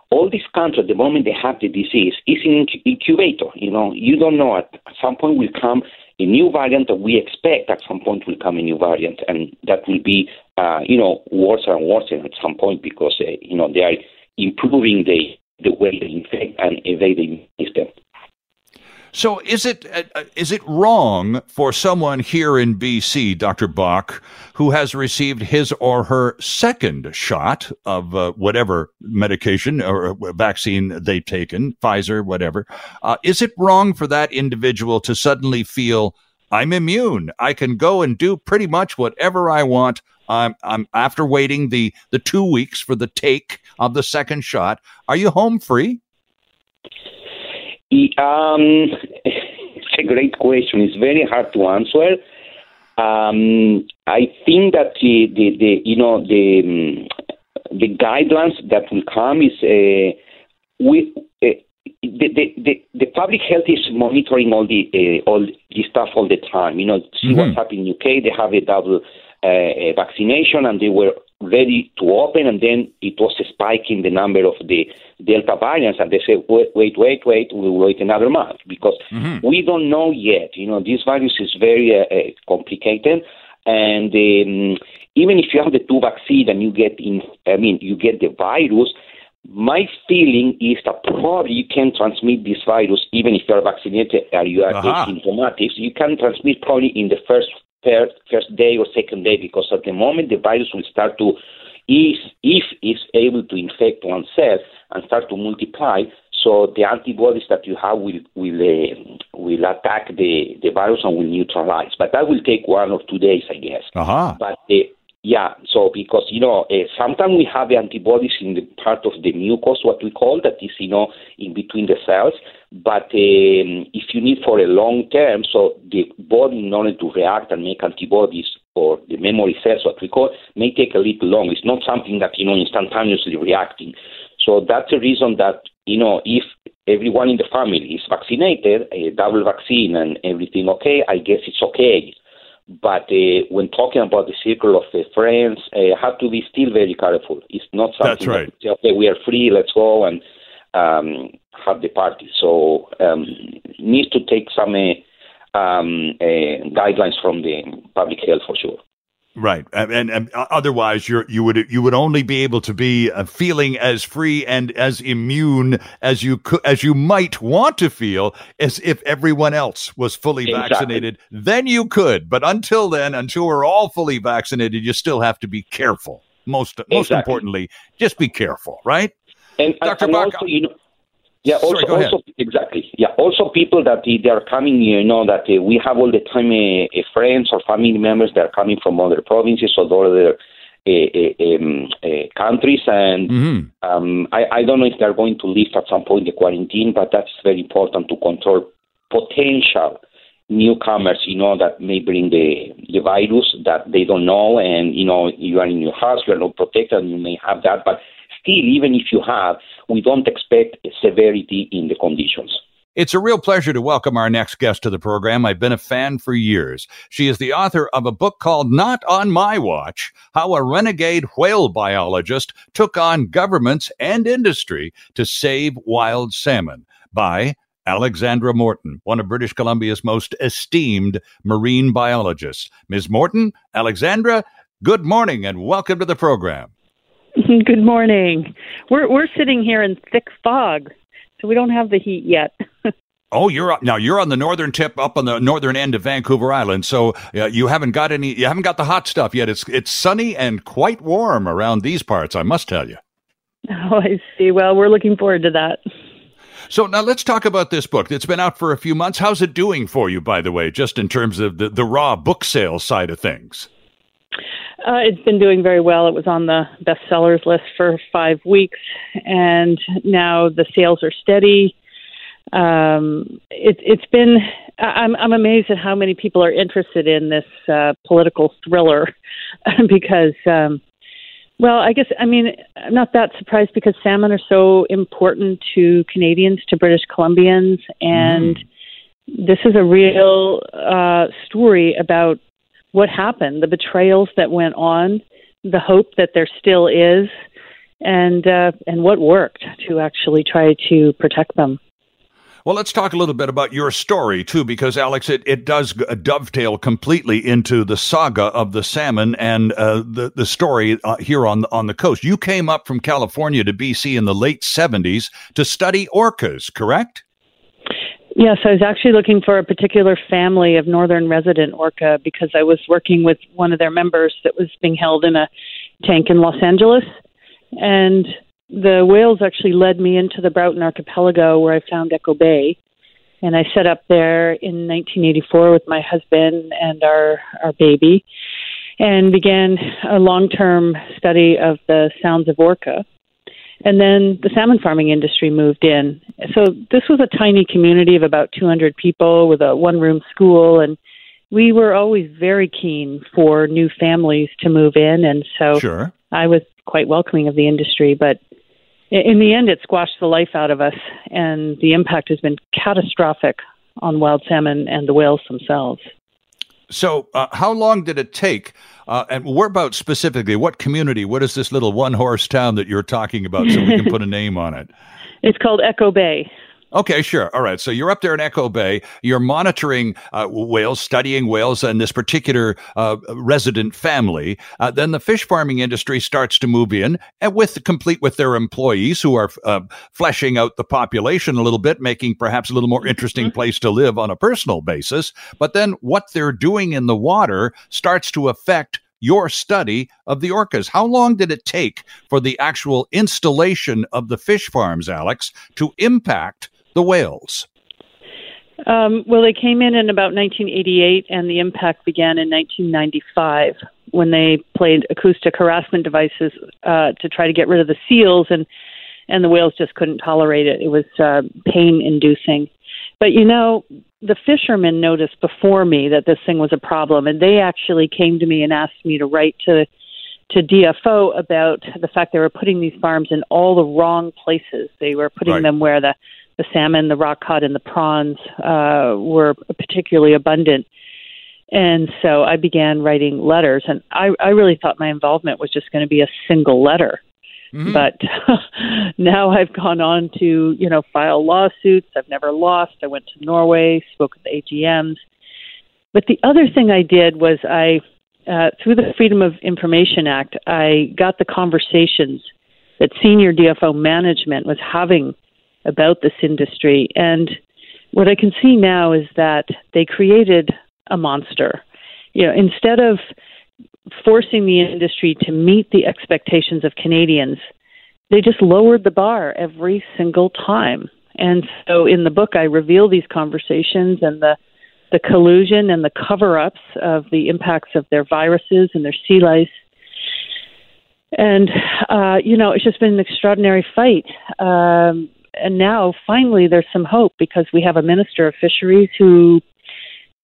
All these countries, the moment they have the disease, is in incubator. You know, you don't know at some point will come a new variant that we expect at some point will come a new variant, and that will be, uh, you know, worse and worse at some point because, you know, they are improving the, the way they infect and evade the system. So is it uh, uh, is it wrong for someone here in BC, Dr. Bach, who has received his or her second shot of uh, whatever medication or uh, vaccine they've taken, Pfizer, whatever, uh, is it wrong for that individual to suddenly feel I'm immune. I can go and do pretty much whatever I want. I'm, I'm after waiting the the two weeks for the take of the second shot. Are you home free? Um, it's a great question. It's very hard to answer. Um, I think that the, the, the you know the um, the guidelines that will come is uh, we. Uh, the, the, the, the public health is monitoring all the uh, all the stuff all the time. You know, see mm-hmm. what's happening in UK. They have a double uh, vaccination, and they were ready to open, and then it was a spike in the number of the Delta variants, and they said, wait, wait, wait, wait we'll wait another month because mm-hmm. we don't know yet. You know, this virus is very uh, uh, complicated, and um, even if you have the two vaccines and you get in, I mean, you get the virus. My feeling is that probably you can transmit this virus even if you are vaccinated or you are uh-huh. asymptomatic. You can transmit probably in the first first, first day or second day because at the moment the virus will start to, if, if it's able to infect one cell and start to multiply, so the antibodies that you have will will uh, will attack the, the virus and will neutralize. But that will take one or two days, I guess. Uh-huh. But uh, yeah, so because you know uh, sometimes we have the antibodies in the part of the mucus, what we call that is you know in between the cells. But um, if you need for a long term, so the body in order to react and make antibodies or the memory cells, what we call, may take a little long. It's not something that you know instantaneously reacting. So that's the reason that you know if everyone in the family is vaccinated, a double vaccine and everything okay, I guess it's okay but uh, when talking about the circle of uh, friends, uh, have to be still very careful. It's not something That's right. That, okay, we are free, let's go and um, have the party. So um, needs to take some uh, um, uh, guidelines from the public health for sure. Right, and, and, otherwise, you you would you would only be able to be uh, feeling as free and as immune as you could, as you might want to feel, as if everyone else was fully exactly. vaccinated. Then you could, but until then, until we're all fully vaccinated, you still have to be careful. Most exactly. most importantly, just be careful, right? And, Dr. And also, you know, yeah, also, Sorry, also exactly. Yeah, also people that they are coming, you know, that uh, we have all the time uh, friends or family members that are coming from other provinces or other uh, um, countries, and mm-hmm. um, I, I don't know if they're going to lift at some point the quarantine, but that's very important to control potential newcomers, you know, that may bring the the virus that they don't know, and you know, you are in your house, you are not protected, and you may have that, but still, even if you have, we don't expect severity in the conditions. It's a real pleasure to welcome our next guest to the program. I've been a fan for years. She is the author of a book called Not on My Watch How a Renegade Whale Biologist Took on Governments and Industry to Save Wild Salmon by Alexandra Morton, one of British Columbia's most esteemed marine biologists. Ms. Morton, Alexandra, good morning and welcome to the program. Good morning. We're we're sitting here in thick fog, so we don't have the heat yet. oh, you're up now. You're on the northern tip, up on the northern end of Vancouver Island. So uh, you haven't got any. You haven't got the hot stuff yet. It's it's sunny and quite warm around these parts. I must tell you. Oh, I see. Well, we're looking forward to that. So now let's talk about this book. It's been out for a few months. How's it doing for you, by the way, just in terms of the, the raw book sales side of things? Uh, it's been doing very well. It was on the bestsellers list for five weeks, and now the sales are steady. Um, it, it's been. I'm, I'm amazed at how many people are interested in this uh, political thriller, because, um, well, I guess I mean I'm not that surprised because salmon are so important to Canadians, to British Columbians, and mm. this is a real uh, story about what happened, the betrayals that went on, the hope that there still is, and uh, and what worked to actually try to protect them. Well, let's talk a little bit about your story too, because Alex, it, it does dovetail completely into the saga of the salmon and uh, the the story uh, here on on the coast. You came up from California to BC in the late seventies to study orcas, correct? Yes, I was actually looking for a particular family of northern resident orca because I was working with one of their members that was being held in a tank in Los Angeles, and the whales actually led me into the Broughton Archipelago where I found Echo Bay. And I set up there in 1984 with my husband and our, our baby and began a long term study of the sounds of orca. And then the salmon farming industry moved in. So this was a tiny community of about 200 people with a one room school. And we were always very keen for new families to move in. And so sure. I was quite welcoming of the industry. But in the end, it squashed the life out of us, and the impact has been catastrophic on wild salmon and the whales themselves. So, uh, how long did it take? Uh, and whereabouts specifically? What community? What is this little one horse town that you're talking about so we can put a name on it? It's called Echo Bay. Okay, sure. All right. So you're up there in Echo Bay. You're monitoring uh, whales, studying whales and this particular uh, resident family. Uh, then the fish farming industry starts to move in, and with complete with their employees who are uh, fleshing out the population a little bit, making perhaps a little more interesting mm-hmm. place to live on a personal basis. But then what they're doing in the water starts to affect your study of the orcas. How long did it take for the actual installation of the fish farms, Alex, to impact the whales? Um, well, they came in in about 1988, and the impact began in 1995 when they played acoustic harassment devices uh, to try to get rid of the seals, and and the whales just couldn't tolerate it. It was uh, pain inducing. But you know, the fishermen noticed before me that this thing was a problem, and they actually came to me and asked me to write to to DFO about the fact they were putting these farms in all the wrong places. They were putting right. them where the the salmon, the rock cod, and the prawns uh, were particularly abundant. And so I began writing letters, and I, I really thought my involvement was just going to be a single letter. Mm-hmm. But now I've gone on to, you know, file lawsuits. I've never lost. I went to Norway, spoke with the AGMs. But the other thing I did was I, uh, through the Freedom of Information Act, I got the conversations that senior DFO management was having about this industry. And what I can see now is that they created a monster. You know, instead of forcing the industry to meet the expectations of Canadians, they just lowered the bar every single time. And so in the book, I reveal these conversations and the the collusion and the cover ups of the impacts of their viruses and their sea lice. And, uh, you know, it's just been an extraordinary fight. Um, and now finally there's some hope because we have a minister of fisheries who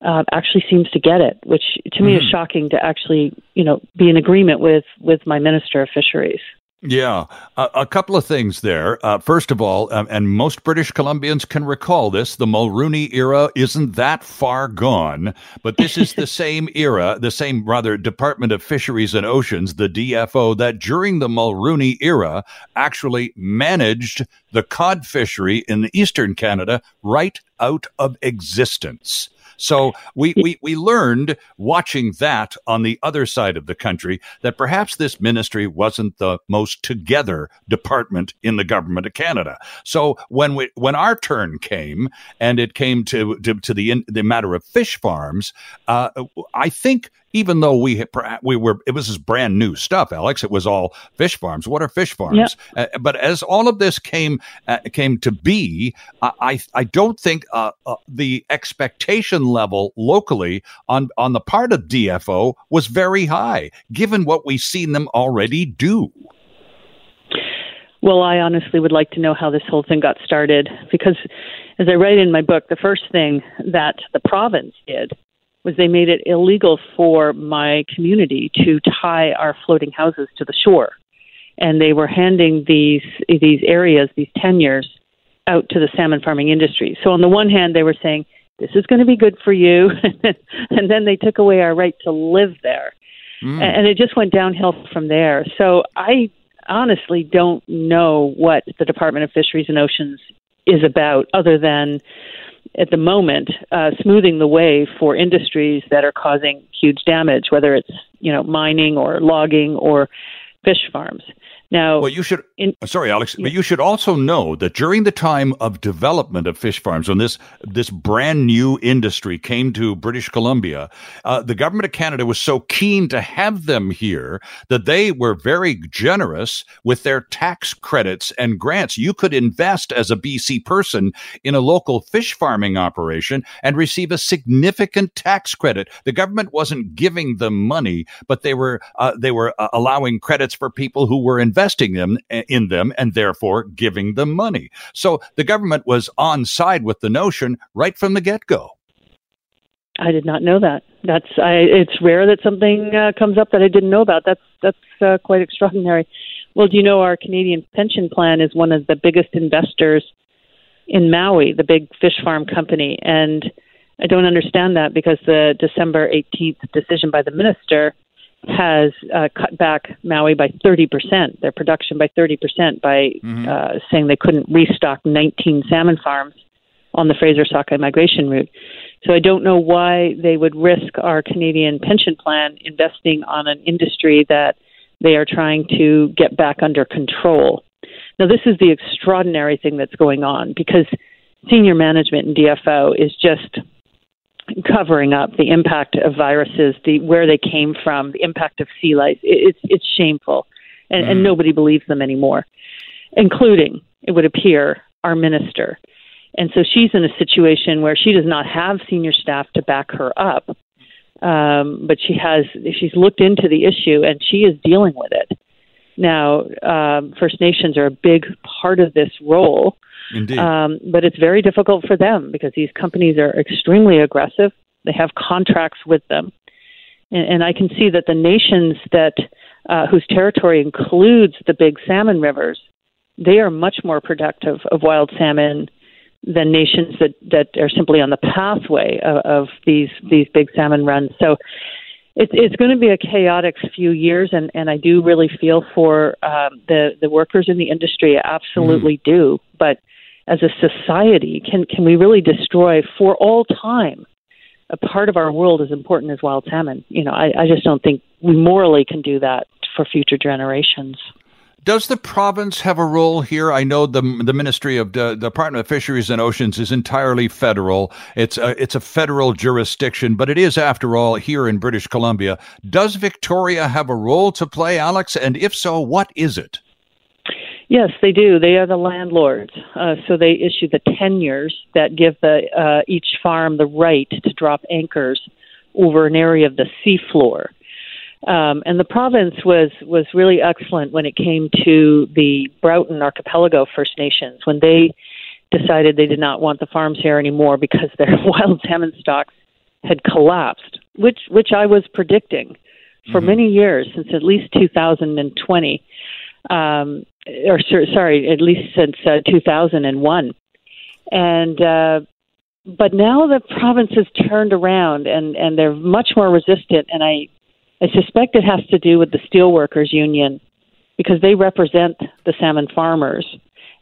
uh, actually seems to get it, which to me mm. is mm-hmm. shocking to actually, you know, be in agreement with with my minister of fisheries. Yeah, a, a couple of things there. Uh, first of all, um, and most British Columbians can recall this, the Mulroney era isn't that far gone, but this is the same era, the same rather Department of Fisheries and Oceans, the DFO, that during the Mulroney era actually managed the cod fishery in eastern Canada right out of existence. So we, we, we learned watching that on the other side of the country that perhaps this ministry wasn't the most together department in the government of Canada. So when we when our turn came and it came to to, to the the matter of fish farms, uh, I think even though we we were it was brand new stuff alex. It was all fish farms. What are fish farms? Uh, but as all of this came uh, came to be i i don't think uh, uh, the expectation level locally on on the part of dfo was very high given what we've seen them already do. Well, I honestly would like to know how this whole thing got started because, as I write in my book, the first thing that the province did was they made it illegal for my community to tie our floating houses to the shore. And they were handing these these areas, these tenures, out to the salmon farming industry. So on the one hand, they were saying this is going to be good for you, and then they took away our right to live there, mm. and it just went downhill from there. So I honestly don't know what the Department of Fisheries and Oceans is about, other than at the moment uh, smoothing the way for industries that are causing huge damage, whether it's you know mining or logging or fish farms. Now, well, you should. In, sorry, Alex, yeah. but you should also know that during the time of development of fish farms, when this this brand new industry came to British Columbia, uh, the government of Canada was so keen to have them here that they were very generous with their tax credits and grants. You could invest as a BC person in a local fish farming operation and receive a significant tax credit. The government wasn't giving them money, but they were uh, they were uh, allowing credits for people who were investing investing them eh, in them and therefore giving them money. So the government was on side with the notion right from the get go. I did not know that. That's I, it's rare that something uh, comes up that I didn't know about. That's that's uh, quite extraordinary. Well, do you know our Canadian pension plan is one of the biggest investors in Mowi, the big fish farm company, and I don't understand that because the December 18th decision by the minister has uh, cut back Mowi by 30%, their production by 30% by mm-hmm. uh, saying they couldn't restock 19 salmon farms on the Fraser Sockeye migration route. So I don't know why they would risk our Canadian pension plan investing on an industry that they are trying to get back under control. Now, this is the extraordinary thing that's going on because senior management in DFO is just covering up the impact of viruses, the where they came from, the impact of sea lice. It's it's shameful, and, mm. and nobody believes them anymore, including it would appear our minister. And so she's in a situation where she does not have senior staff to back her up, um, but she has she's looked into the issue and she is dealing with it. Now, um, First Nations are a big part of this role. Indeed. Um, but it's very difficult for them because these companies are extremely aggressive. They have contracts with them. And, and I can see that the nations that uh, whose territory includes the big salmon rivers, they are much more productive of wild salmon than nations that, that are simply on the pathway of, of these these big salmon runs. So it's it's going to be a chaotic few years, and and I do really feel for um, the the workers in the industry. I absolutely mm. do, but as a society, can can we really destroy for all time a part of our world as important as wild salmon? You know, I, I just don't think we morally can do that for future generations. Does the province have a role here? I know the the Ministry of the, the Department of Fisheries and Oceans is entirely federal. It's a, it's a federal jurisdiction, but it is, after all, here in British Columbia. Does Victoria have a role to play, Alex? And if so, what is it? Yes, they do. They are the landlords, uh, so they issue the tenures that give the uh, each farm the right to drop anchors over an area of the seafloor. Um, and the province was was really excellent when it came to the Broughton Archipelago First Nations when they decided they did not want the farms here anymore because their wild salmon stocks had collapsed, which which I was predicting for mm-hmm. many years since at least 2020, um, or sorry, at least since uh, 2001, and. Uh, but now the province has turned around and, and they're much more resistant and I I suspect it has to do with the steelworkers union because they represent the salmon farmers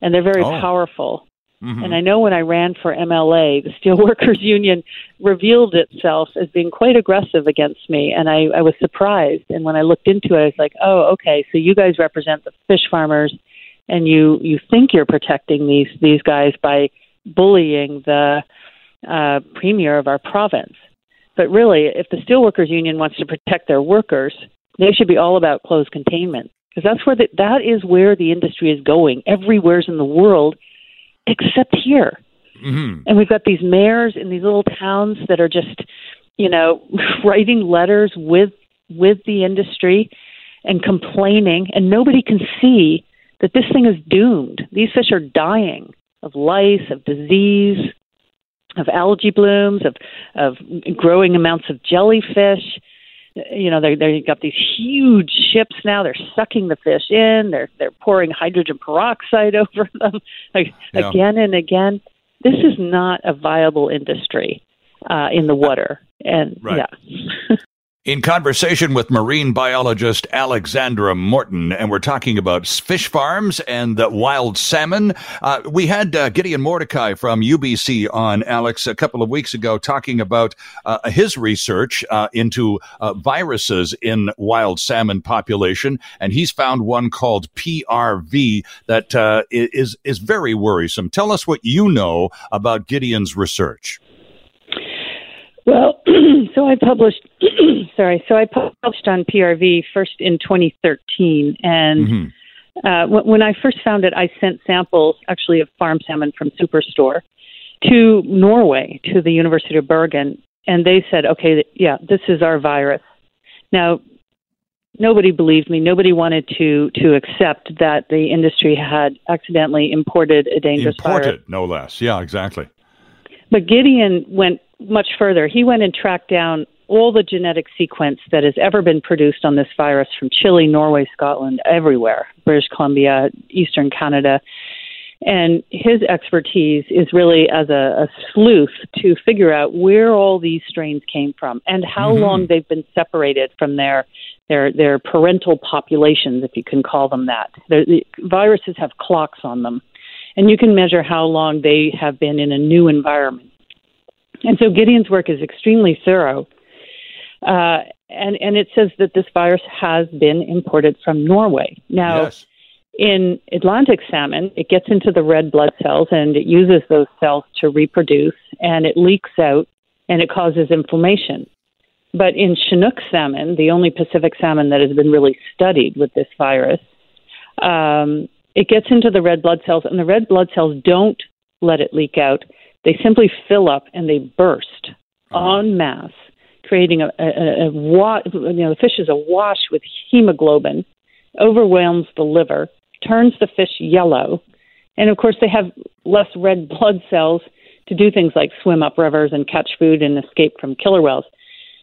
and they're very oh. powerful. Mm-hmm. And I know when I ran for MLA, the steelworkers union revealed itself as being quite aggressive against me, and I, I was surprised. And when I looked into it, I was like, "Oh, okay. So you guys represent the fish farmers, and you you think you're protecting these these guys by bullying the uh, premier of our province." But really, if the steelworkers union wants to protect their workers, they should be all about closed containment because that's where the, that is where the industry is going everywhere's in the world except here. Mm-hmm. And we've got these mayors in these little towns that are just, you know, writing letters with with the industry and complaining, and nobody can see that this thing is doomed. These fish are dying of lice, of disease, of algae blooms, of of growing amounts of jellyfish. You know, they they've got these huge ships now. They're sucking the fish in. They're they're pouring hydrogen peroxide over them like, yeah. again and again. This is not a viable industry uh, in the water. And right. yeah. In conversation with marine biologist Alexandra Morton, and we're talking about fish farms and the wild salmon. Uh, we had uh, Gideon Mordecai from UBC on, Alex, a couple of weeks ago, talking about uh, his research uh, into uh, viruses in wild salmon population, and he's found one called PRV that uh, is is very worrisome. Tell us what you know about Gideon's research. Well, so I published, sorry, so I published on PRV first in 2013, and mm-hmm. uh, w- when I first found it, I sent samples actually of farm salmon from Superstore to Norway to the University of Bergen, and they said, okay, yeah, this is our virus. Now, nobody believed me. Nobody wanted to to accept that the industry had accidentally imported a dangerous imported, virus. no less. Yeah, exactly. But Gideon went much further. He went and tracked down all the genetic sequence that has ever been produced on this virus from Chile, Norway, Scotland, everywhere, British Columbia, Eastern Canada. And his expertise is really as a, a sleuth to figure out where all these strains came from and how mm-hmm. long they've been separated from their their their parental populations, if you can call them that. The, the viruses have clocks on them, and you can measure how long they have been in a new environment. And so Gideon's work is extremely thorough. Uh, and, and it says that this virus has been imported from Norway. Now, yes. in Atlantic salmon, it gets into the red blood cells and it uses those cells to reproduce and it leaks out and it causes inflammation. But in Chinook salmon, the only Pacific salmon that has been really studied with this virus, um, it gets into the red blood cells and the red blood cells don't let it leak out. They simply fill up and they burst oh. en masse, creating a, a, a, wa- you know, the fish is awash with hemoglobin, overwhelms the liver, turns the fish yellow, and of course they have less red blood cells to do things like swim up rivers and catch food and escape from killer whales.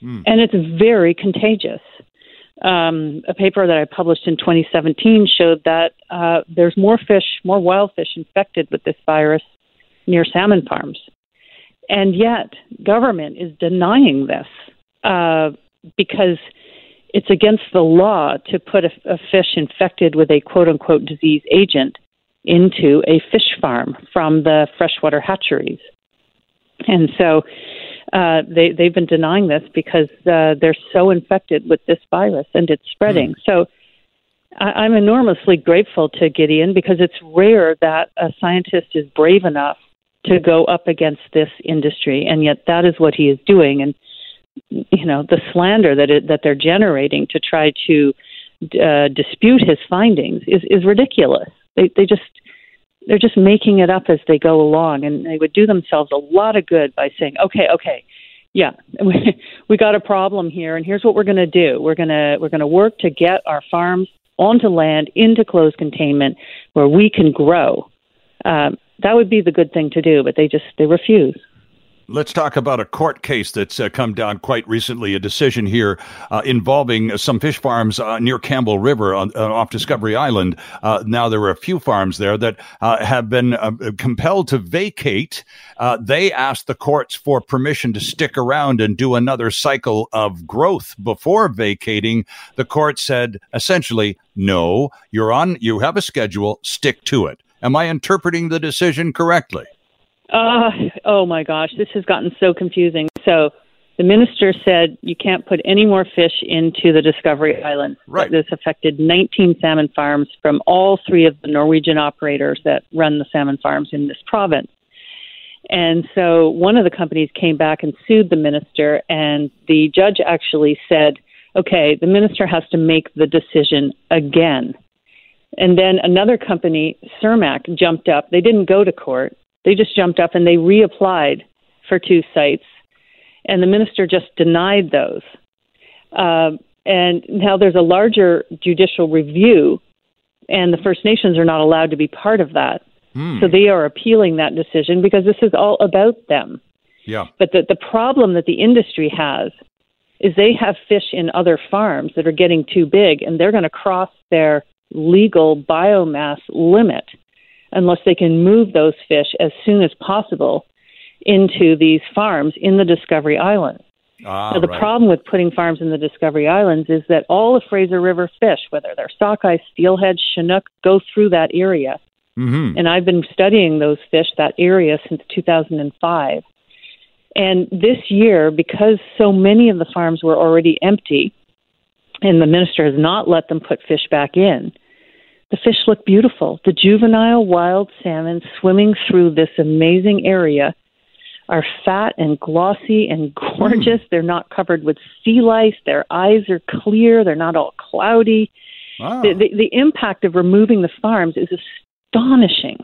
Mm. And it's very contagious. Um, a paper that I published in 2017 showed that uh, there's more fish, more wild fish infected with this virus near salmon farms. And yet, government is denying this uh, because it's against the law to put a, a fish infected with a quote unquote disease agent into a fish farm from the freshwater hatcheries. And so uh, they, they've been denying this because uh, they're so infected with this virus and it's spreading. Mm. So I, I'm enormously grateful to Gideon because it's rare that a scientist is brave enough to go up against this industry, and yet that is what he is doing. And you know the slander that it, that they're generating to try to uh, dispute his findings is is ridiculous. They they just they're just making it up as they go along, and they would do themselves a lot of good by saying, "Okay, okay, yeah, we, we got a problem here, and here's what we're going to do. We're going to we're to work to get our farms onto land into closed containment where we can grow." Um, that would be the good thing to do, but they just they refuse. Let's talk about a court case that's uh, come down quite recently. A decision here uh, involving some fish farms uh, near Campbell River on, uh, off Discovery Island. Uh, now there are a few farms there that uh, have been compelled to vacate. they asked the courts for permission to stick around and do another cycle of growth before vacating. The court said essentially, "No, you're on. You have a schedule. Stick to it." Am I interpreting the decision correctly? Uh, oh my gosh, this has gotten so confusing. So the minister said you can't put any more fish into the Discovery Islands. Right. This affected 19 salmon farms from all three of the Norwegian operators that run the salmon farms in this province. And so one of the companies came back and sued the minister, and the judge actually said, okay, the minister has to make the decision again. And then another company, Cermaq, jumped up. They didn't go to court. They just jumped up and they reapplied for two sites. And the minister just denied those. Uh, and now there's a larger judicial review, and the First Nations are not allowed to be part of that. Hmm. So they are appealing that decision because this is all about them. Yeah. But the, the problem that the industry has is they have fish in other farms that are getting too big, and they're going to cross their legal biomass limit unless they can move those fish as soon as possible into these farms in the Discovery Islands. Ah, now, the right. problem with putting farms in the Discovery Islands is that all the Fraser River fish, whether they're sockeye, steelhead, chinook, go through that area. Mhm. And I've been studying those fish, that area, since 2005. And this year, because so many of the farms were already empty, and the minister has not let them put fish back in, the fish look beautiful. The juvenile wild salmon swimming through this amazing area are fat and glossy and hmm. gorgeous. They're not covered with sea lice. Their eyes are clear. They're not all cloudy. Wow. The, the, the impact of removing the farms is astonishing.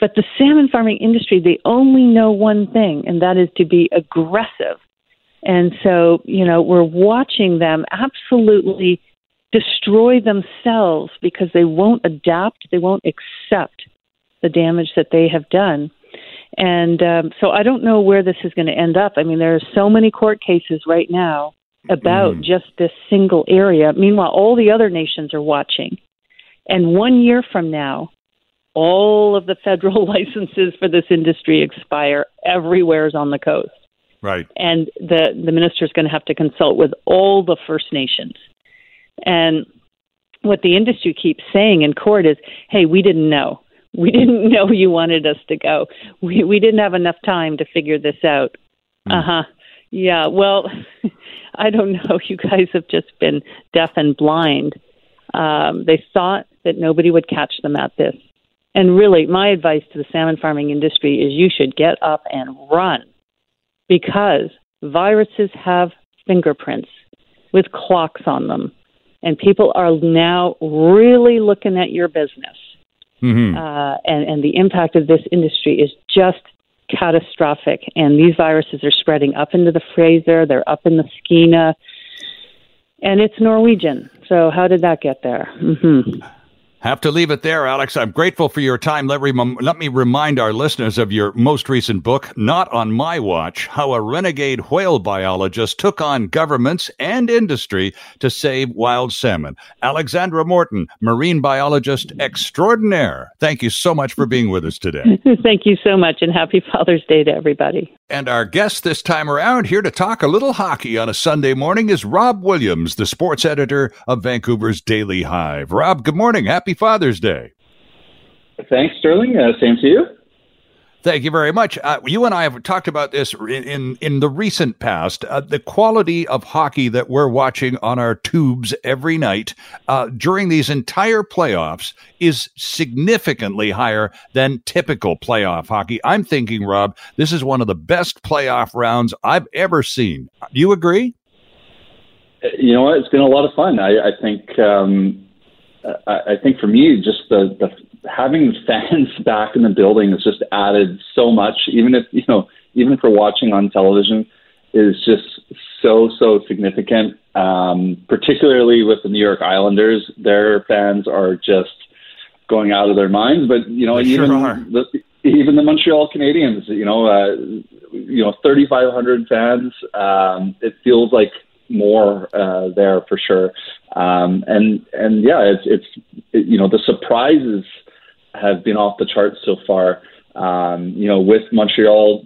But the salmon farming industry, they only know one thing, and that is to be aggressive. And so, you know, we're watching them absolutely destroy themselves because they won't adapt, they won't accept the damage that they have done. And um, so I don't know where this is going to end up. I mean, there are so many court cases right now about Mm. just this single area. Meanwhile, all the other nations are watching. And one year from now, all of the federal licenses for this industry expire everywhere's on the coast. Right. And the, the minister is going to have to consult with all the First Nations. And what the industry keeps saying in court is, hey, we didn't know. We didn't know you wanted us to go. We, we didn't have enough time to figure this out. Uh huh. Yeah, well, I don't know. You guys have just been deaf and blind. Um, they thought that nobody would catch them at this. And really, my advice to the salmon farming industry is you should get up and run because viruses have fingerprints with clocks on them. And people are now really looking at your business. Mhm. Uh, and, and the impact of this industry is just catastrophic. And these viruses are spreading up into the Fraser, they're up in the Skeena, and it's Norwegian. So, how did that get there? hmm Have to leave it there, Alex. I'm grateful for your time. Let, rem- let me remind our listeners of your most recent book, Not on My Watch How a Renegade Whale Biologist Took on Governments and Industry to Save Wild Salmon. Alexandra Morton, marine biologist extraordinaire. Thank you so much for being with us today. Thank you so much, and happy Father's Day to everybody. And our guest this time around, here to talk a little hockey on a Sunday morning, is Rob Williams, the sports editor of Vancouver's Daily Hive. Rob, good morning. Happy Father's Day. Thanks, Sterling. Uh, same to you. Thank you very much. Uh, you and I have talked about this in in, in the recent past. Uh, the quality of hockey that we're watching on our tubes every night uh, during these entire playoffs is significantly higher than typical playoff hockey. I'm thinking, Rob, this is one of the best playoff rounds I've ever seen. Do you agree? Uh, You know what? It's been a lot of fun. I, I think. Um, I, I think for me, just the, the having fans back in the building has just added so much. Even if you know, even we're watching on television, is just so so significant. Um, particularly with the New York Islanders, their fans are just going out of their minds. But you know, They even are. the even the Montreal Canadiens, you know, uh, you know, 3,500 fans. Um, it feels like more uh, there for sure. Um, and and yeah, it's it's it, you know the surprises have been off the charts so far. Um, you know, with Montreal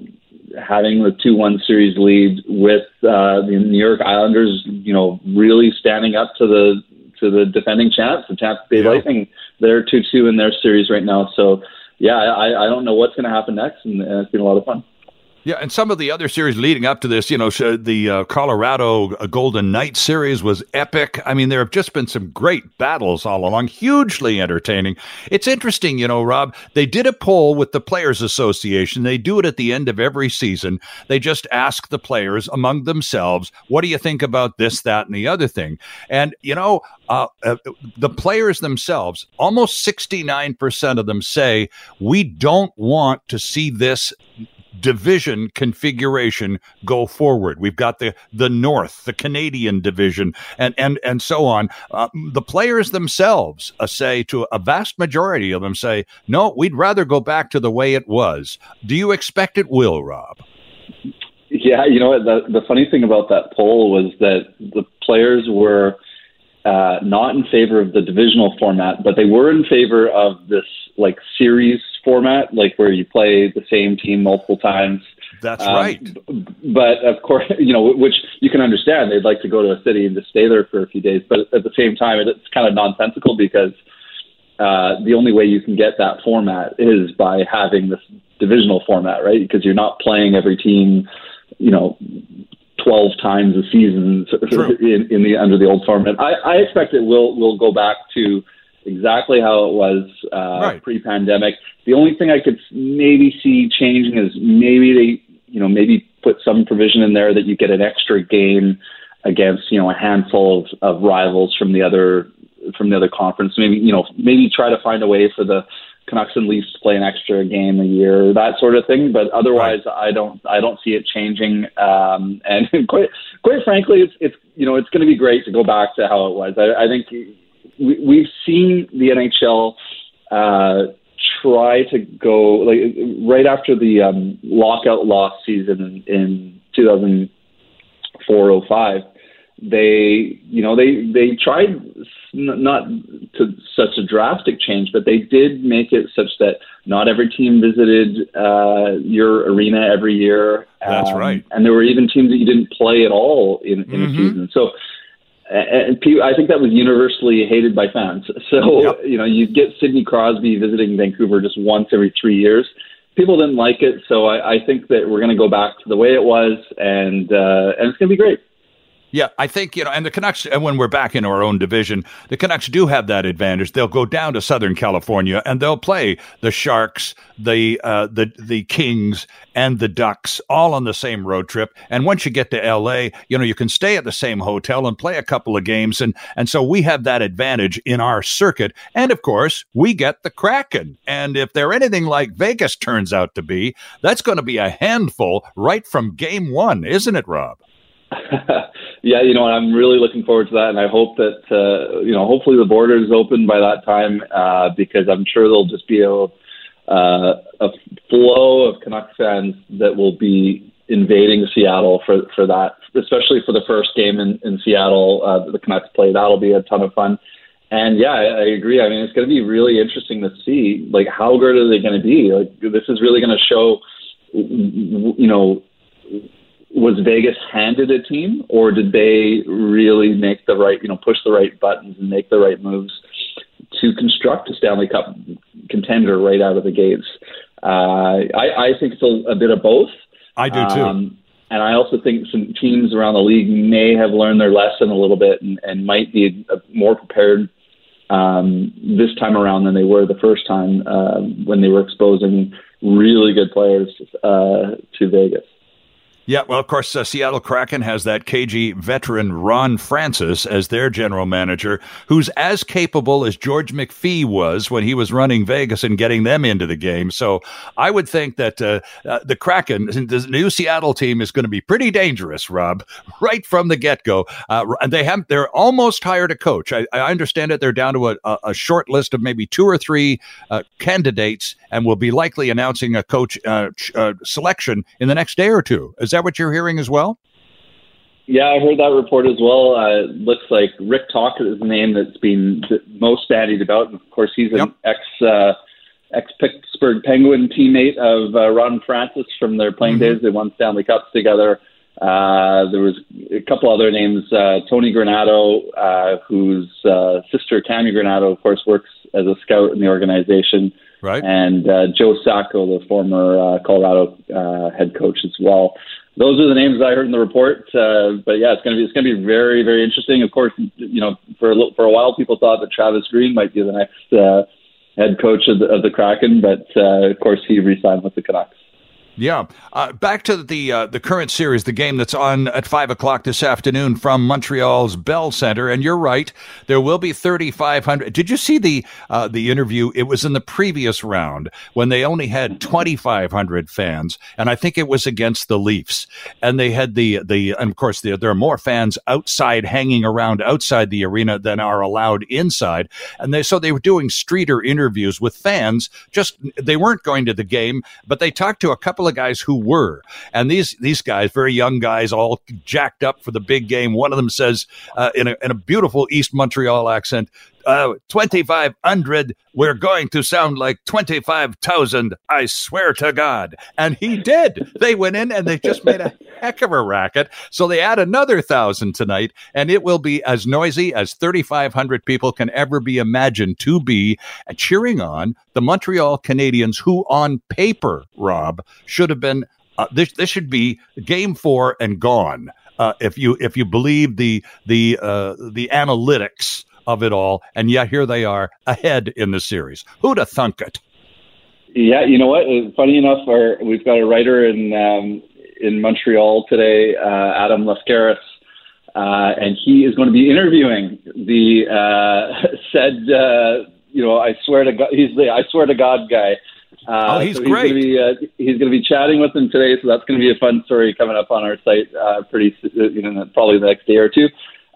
having the two one series lead, with uh, the New York Islanders, you know, really standing up to the to the defending champs, the Tampa Bay Yeah. Lightning. They're two two in their series right now. So yeah, I, I don't know what's going to happen next, and, and it's been a lot of fun. Yeah, and some of the other series leading up to this, you know, the uh, Colorado uh, Golden Knight series was epic. I mean, there have just been some great battles all along, hugely entertaining. It's interesting, you know, Rob, they did a poll with the Players Association. They do it at the end of every season. They just ask the players among themselves, what do you think about this, that, and the other thing? And, you know, uh, uh, the players themselves, almost 69% of them say, we don't want to see this division configuration go forward. We've got the the North, the Canadian division, and and and so on. Uh, the players themselves uh, say to a vast majority of them say, no, we'd rather go back to the way it was. Do you expect it will, Rob? Yeah, you know? The, the funny thing about that poll was that the players were uh, not in favor of the divisional format, but they were in favor of this like series format, like where you play the same team multiple times. That's um, right. But of course, you know, which you can understand. They'd like to go to a city and just stay there for a few days. But at the same time, it's kind of nonsensical because uh, the only way you can get that format is by having this divisional format, right? Because you're not playing every team, you know, 12 times a season in, in the under the old format. I, I expect it will will go back to exactly how it was uh, right. pre-pandemic. The only thing I could maybe see changing is maybe they, you know, maybe put some provision in there that you get an extra game against, you know, a handful of, of rivals from the other from the other conference. Maybe you know, maybe try to find a way for the Canucks and Leafs play an extra game a year, that sort of thing. But otherwise, right. I don't I don't see it changing. Um, and quite quite frankly, it's it's you know it's going to be great to go back to how it was. I, I think we, we've seen the NHL. Uh, try to go like right after the um, lockout loss season in 2004 05 they you know they they tried not to such a drastic change but they did make it such that not every team visited uh, your arena every year that's um, right and there were even teams that you didn't play at all in, in mm-hmm. a season so and I think that was universally hated by fans. So yep. you know, you get Sidney Crosby visiting Vancouver just once every three years. People didn't like it, so I, I think that we're going to go back to the way it was, and uh, and it's going to be great. Yeah, I think, you know, and the Canucks, and when we're back in our own division, the Canucks do have that advantage. They'll go down to Southern California and they'll play the Sharks, the, uh, the, the Kings, and the Ducks all on the same road trip. And once you get to LA, you know, you can stay at the same hotel and play a couple of games. And, and so we have that advantage in our circuit. And of course, we get the Kraken. And if they're anything like Vegas turns out to be, that's going to be a handful right from game one, isn't it, Rob? yeah, you know, I'm really looking forward to that, and I hope that uh, you know, hopefully the border is open by that time uh, because I'm sure there'll just be a uh, a flow of Canucks fans that will be invading Seattle for for that, especially for the first game in, in Seattle uh, the Canucks play. That'll be a ton of fun. And yeah, I, I agree. I mean, it's going to be really interesting to see like how good are they going to be. Like this is really going to show, you know was Vegas handed a team, or did they really make the right, you know, push the right buttons and make the right moves to construct a Stanley Cup contender right out of the gates? Uh, I, I think it's a, a, bit of both. I do too. Um, and I also think some teams around the league may have learned their lesson a little bit and, and might be more prepared um, this time around than they were the first time uh, when they were exposing really good players uh, to Vegas. Yeah, well, of course, uh, Seattle Kraken has that KG veteran Ron Francis as their general manager, who's as capable as George McPhee was when he was running Vegas and getting them into the game. So I would think that uh, uh, the Kraken, the new Seattle team, is going to be pretty dangerous, Rob, right from the get go. Uh, and they have they're almost hired a coach. I, I understand it; they're down to a, a, short list of maybe two or three uh, candidates, and will be likely announcing a coach uh, selection in the next day or two. Is that what you're hearing as well? Yeah, I heard that report as well. Uh, looks like Rick Tocchet is the name that's been most bandied about. And of course, he's an yep. ex uh, ex Pittsburgh Penguin teammate of uh, Ron Francis from their playing mm-hmm. days. They won Stanley Cups together. Uh, there was a couple other names. Uh, Tony Granato, uh, whose uh, sister Cammi Granato, of course, works as a scout in the organization. Right. And uh, Joe Sacco, the former uh, Colorado uh, head coach as well those are the names I heard in the report. Uh, but yeah, it's going to be it's going to be very very interesting. Of course, you know for a, for a while people thought that Travis Green might be the next uh, head coach of the, of the Kraken, but uh, of course he re-signed with the Canucks. Yeah. Uh, back to the uh, the current series, the game that's on at five o'clock this afternoon from Montreal's Bell Center. And you're right, there will be 3,500. Did you see the uh, the interview? It was in the previous round when they only had 2,500 fans, and I think it was against the Leafs. And they had the the and of course the, there are more fans outside hanging around outside the arena than are allowed inside. And they so they were doing streeter interviews with fans. Just they weren't going to the game, but they talked to a couple couple of guys who were, and these these guys, very young guys, all jacked up for the big game. One of them says uh, in a in a beautiful East Montreal accent, uh, 2,500, we're going to sound like 25,000, I swear to God. And he did. They went in and they just made a heck of a racket. So they add another thousand tonight, and it will be as noisy as 3,500 people can ever be imagined to be, uh, cheering on the Montreal Canadiens, who on paper, Rob, should have been. Uh, this this should be game four and gone. Uh, if you if you believe the the uh, the analytics of it all, and yet here they are ahead in the series. Who'd have thunk it? Yeah, you know what? Uh, funny enough, our, we've got a writer in um, in Montreal today, uh, Adam Laskaris, uh, and he is going to be interviewing the uh, said, uh, you know, I swear to God, he's the I swear to God guy. Uh, oh, he's so great. He's going, be, uh, he's going to be chatting with him today, so that's going to be a fun story coming up on our site uh, pretty, you know, probably the next day or two.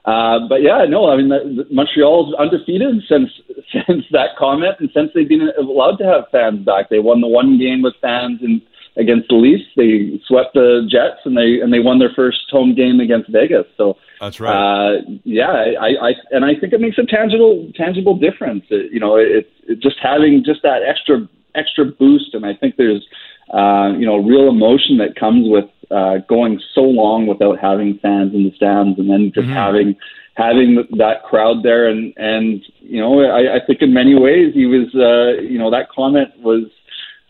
Uh, but yeah, no, I mean, the, the Montreal's undefeated since since that comment, and since they've been allowed to have fans back. They won the one game with fans and against the Leafs. They swept the Jets, and they and they won their first home game against Vegas. So that's right. Uh, yeah, I, I and I think it makes a tangible tangible difference. It, you know, it's it, just having just that extra extra boost, and I think there's uh, you know real emotion that comes with uh, going so long without having fans in the stands, and then just mm-hmm. having having that crowd there, and and you know, I, I think in many ways he was, uh, you know, that comment was,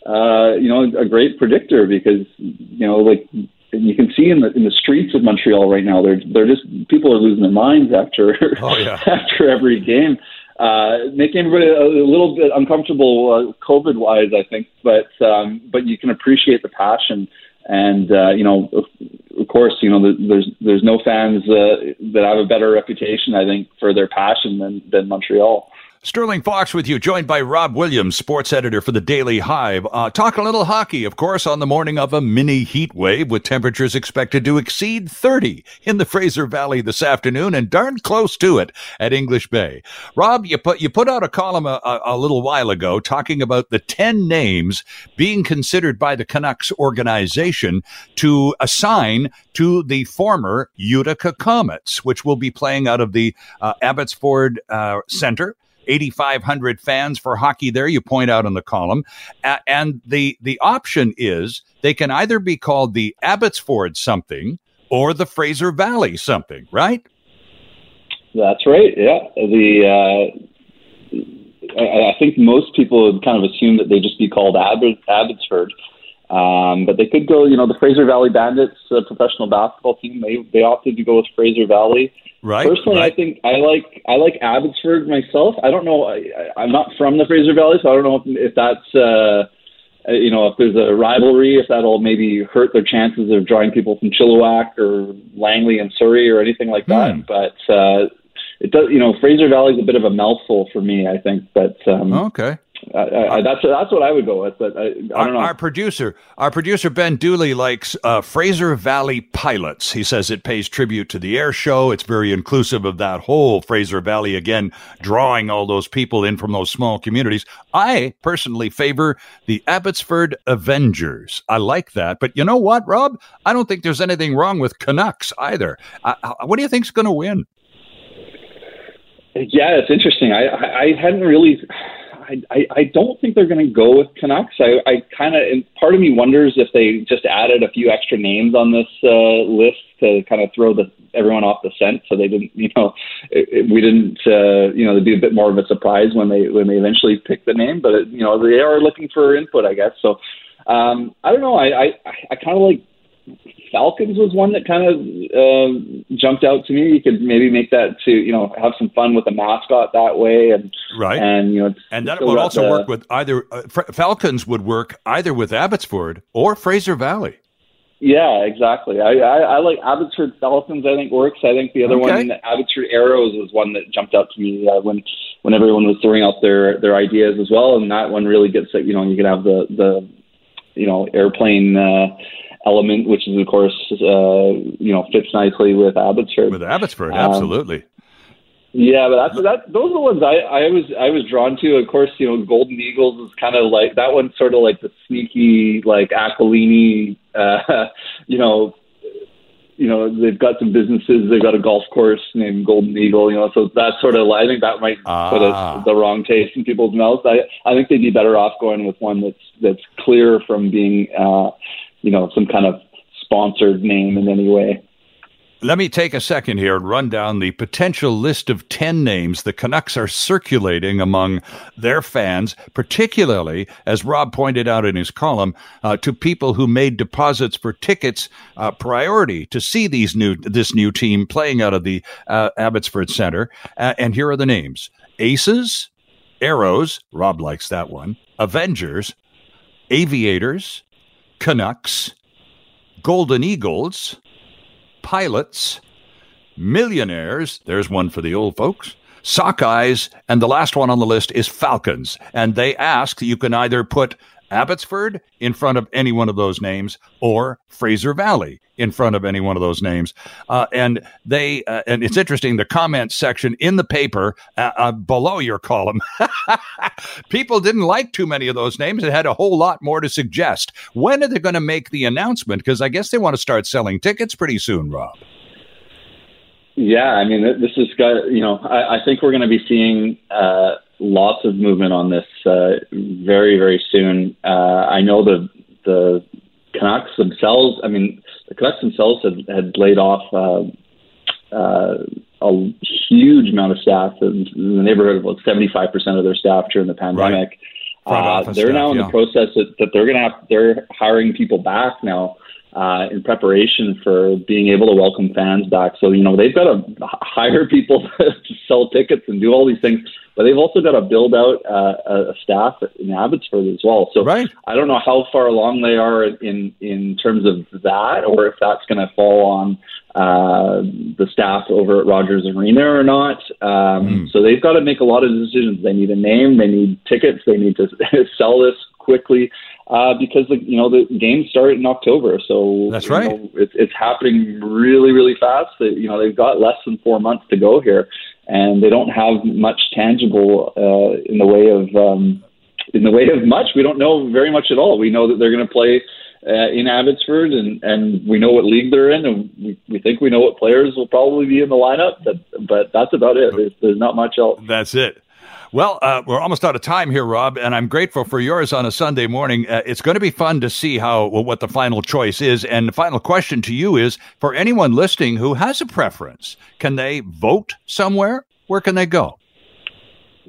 uh, you know, a great predictor because you know, like you can see in the in the streets of Montreal right now, they're they're just people are losing their minds after oh, yeah. after every game. Uh, making everybody a, little bit uncomfortable, uh, COVID wise, I think, but um, but you can appreciate the passion and uh, you know, of, of course, you know, there's there's no fans uh, that have a better reputation, I think, for their passion than than Montreal. Sterling Fox with you, joined by Rob Williams, sports editor for the Daily Hive. Uh, talk a little hockey, of course, on the morning of a mini heat wave with temperatures expected to exceed 30 in the Fraser Valley this afternoon and darn close to it at English Bay. Rob, you put, you put out a column a, a, a little while ago talking about the 10 names being considered by the Canucks organization to assign to the former Utica Comets, which will be playing out of the uh, Abbotsford uh, Center 8,500 fans for hockey there, you point out in the column. and the, the option is they can either be called the Abbotsford something or the Fraser Valley something, right? That's right. Yeah. The, uh, I, I think most people would kind of assume that they just be called Abbotsford. Um, but they could go, you know, the Fraser Valley Bandits, a professional basketball team, they, they opted to go with Fraser Valley. Right. Personally, right. I think I like I like Abbotsford myself. I don't know. I, I'm not from the Fraser Valley, so I don't know if, if that's uh, you know if there's a rivalry, if that'll maybe hurt their chances of drawing people from Chilliwack or Langley and Surrey or anything like that. Hmm. But uh, it does. You know, Fraser Valley is a bit of a mouthful for me. I think, but um, okay. I, I, that's that's what I would go with, but I, I don't our, know. Our producer, our producer Ben Dooley likes uh, Fraser Valley Pilots. He says it pays tribute to the air show. It's very inclusive of that whole Fraser Valley again, drawing all those people in from those small communities. I personally favor the Abbotsford Avengers. I like that, but you know what, Rob? I don't think there's anything wrong with Canucks either. what do you think's going to win? Yeah, it's interesting. I I hadn't really I, I, I don't think they're going to go with Canucks. I, I kind of, part of me wonders if they just added a few extra names on this uh, list to kind of throw the everyone off the scent, so they didn't, you know, it, it, we didn't, uh, you know, there'd be a bit more of a surprise when they when they eventually pick the name. But it, you know, they are looking for input, I guess. So um, I don't know. I I, I kind of like Falcons was one that kind of uh, jumped out to me. You could maybe make that to you know have some fun with the mascot that way, and right, and you know, and that would also the, work with either uh, Falcons would work either with Abbotsford or Fraser Valley. Yeah, exactly. I, I, I like Abbotsford Falcons. I think works. I think the other okay. one, Abbotsford Arrows, was one that jumped out to me uh, when when everyone was throwing out their their ideas as well, and that one really gets it. you know you can have the the you know airplane. Uh, element, which is of course uh, you know fits nicely with Abbotsford. With Abbotsford, um, absolutely. Yeah, but that's that. Those are the ones I, I was I was drawn to. Of course, you know, Golden Eagles is kind of like that one's sort of like the sneaky like Aquilini, uh, you know, you know, they've got some businesses. They've got a golf course named Golden Eagle. You know, so that sort of. I think that might Ah. put a, the wrong taste in people's mouths. I I think they'd be better off going with one that's that's clear from being, uh, you know, some kind of sponsored name in any way. Let me take a second here and run down the potential list of 10 names the Canucks are circulating among their fans, particularly, as Rob pointed out in his column, uh, to people who made deposits for tickets uh, priority to see these new this new team playing out of the uh, Abbotsford Center. And here are the names Aces, Arrows, Rob likes that one, Avengers, Aviators, Canucks, Golden Eagles, pilots, millionaires. There's one for the old folks. Sockeyes, and the last one on the list is Falcons. And they ask you can either put Abbotsford in front of any one of those names or Fraser Valley in front of any one of those names. Uh, and they, uh, and it's interesting, the comment section in the paper uh, uh, below your column, people didn't like too many of those names. It had a whole lot more to suggest. When are they going to make the announcement? Because I guess they want to start selling tickets pretty soon, Rob. Yeah, I mean, this is got you know, I, I think we're going to be seeing uh, lots of movement on this uh, very, very soon. Uh, I know the the Canucks themselves. I mean, the Canucks themselves had, had laid off uh, uh, a huge amount of staff, in, in the neighborhood of about seventy five percent of their staff during the pandemic. Front Uh, they're staff, now in yeah. the process that, that they're going to have. They're hiring people back now uh, in preparation for being able to welcome fans back. So you know they've got to hire people to sell tickets and do all these things, but they've also got to build out uh, a staff in Abbotsford as well. So Right. I don't know how far along they are in in terms of that, or if that's going to fall on uh, the staff over at Rogers Arena or not. Um, So they've got to make a lot of decisions. They need a name, they need tickets, they need to sell this quickly uh, because the you know the games start in October. So That's right. know, it's it's happening really really fast. That you know they've got less than four months to go here, and they don't have much tangible uh, in the way of. Um, in the way of much, we don't know very much at all. We know that they're going to play uh, in Abbotsford, and, and we know what league they're in, and we, we think we know what players will probably be in the lineup. But but that's about it. There's, there's not much else. That's it. Well, uh, we're almost out of time here, Rob, and I'm grateful for yours on a Sunday morning. Uh, it's going to be fun to see how well, what the final choice is. And the final question to you is: for anyone listening who has a preference, can they vote somewhere? Where can they go?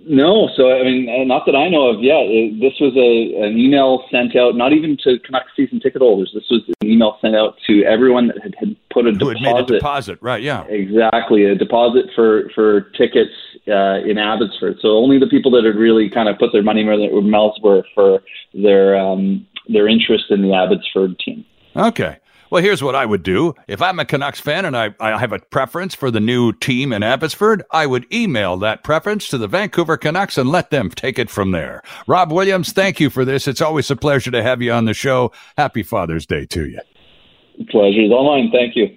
No, so I mean, uh, not that I know of yet. It, this was a an email sent out, not even to Canucks season ticket holders. This was an email sent out to everyone that had, had put a Who had deposit. made a deposit? Right? Yeah. Exactly, a deposit for for tickets uh, in Abbotsford. So only the people that had really kind of put their money where their mouths were for their um, their interest in the Abbotsford team. Okay. Well, here's what I would do. If I'm a Canucks fan and I, I have a preference for the new team in Abbotsford, I would email that preference to the Vancouver Canucks and let them take it from there. Rob Williams, thank you for this. It's always a pleasure to have you on the show. Happy Father's Day to you. Pleasure is all mine. Thank you.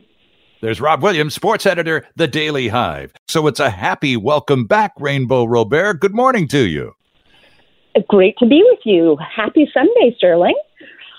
There's Rob Williams, sports editor, The Daily Hive. So it's a happy welcome back, Rainbow Robert. Good morning to you. Great to be with you. Happy Sunday, Sterling.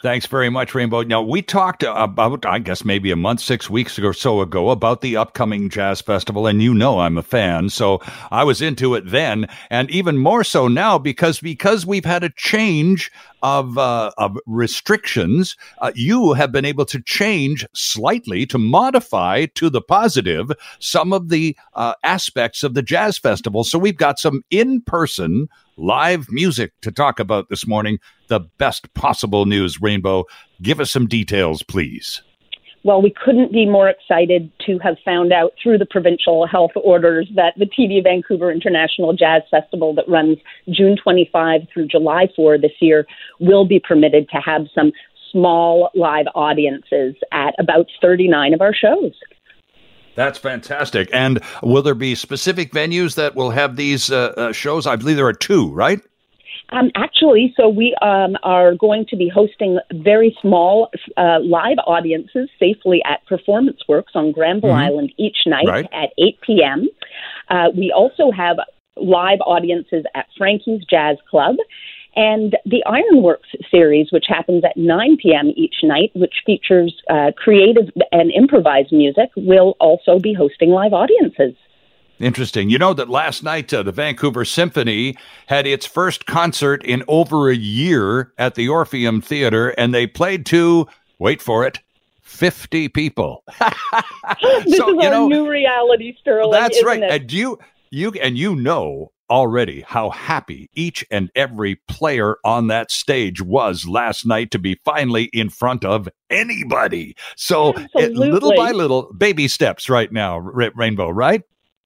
Thanks very much, Rainbow. Now, we talked about, I guess, maybe a month, six weeks or so ago about the upcoming Jazz Festival, and you know I'm a fan, so I was into it then, and even more so now because because we've had a change of uh, of restrictions. Uh, you have been able to change slightly to modify to the positive some of the uh, aspects of the Jazz Festival. So we've got some in person live music to talk about this morning. The best possible news, Rainbow. Give us some details, please. Well, we couldn't be more excited to have found out through the provincial health orders that the TD Vancouver International Jazz Festival that runs June 25 through July 4 this year will be permitted to have some small live audiences at about 39 of our shows. That's fantastic. And will there be specific venues that will have these uh, uh, shows? I believe there are two, right? Um, actually, so we um, are going to be hosting very small uh, live audiences safely at Performance Works on Granville Island each night Right. at 8 p.m. Uh, we also have live audiences at Frankie's Jazz Club And the Ironworks series, which happens at 9 p.m. each night, which features uh, creative and improvised music, will also be hosting live audiences. Interesting. You know that last night uh, the Vancouver Symphony had its first concert in over a year at the Orpheum Theater, and they played to, wait for it, 50 people. this so, is our know, new reality, Sterling. That's right. It? And you, you, and you know already how happy each and every player on that stage was last night to be finally in front of anybody. So, it, little by little, baby steps right now, Rainbow, right?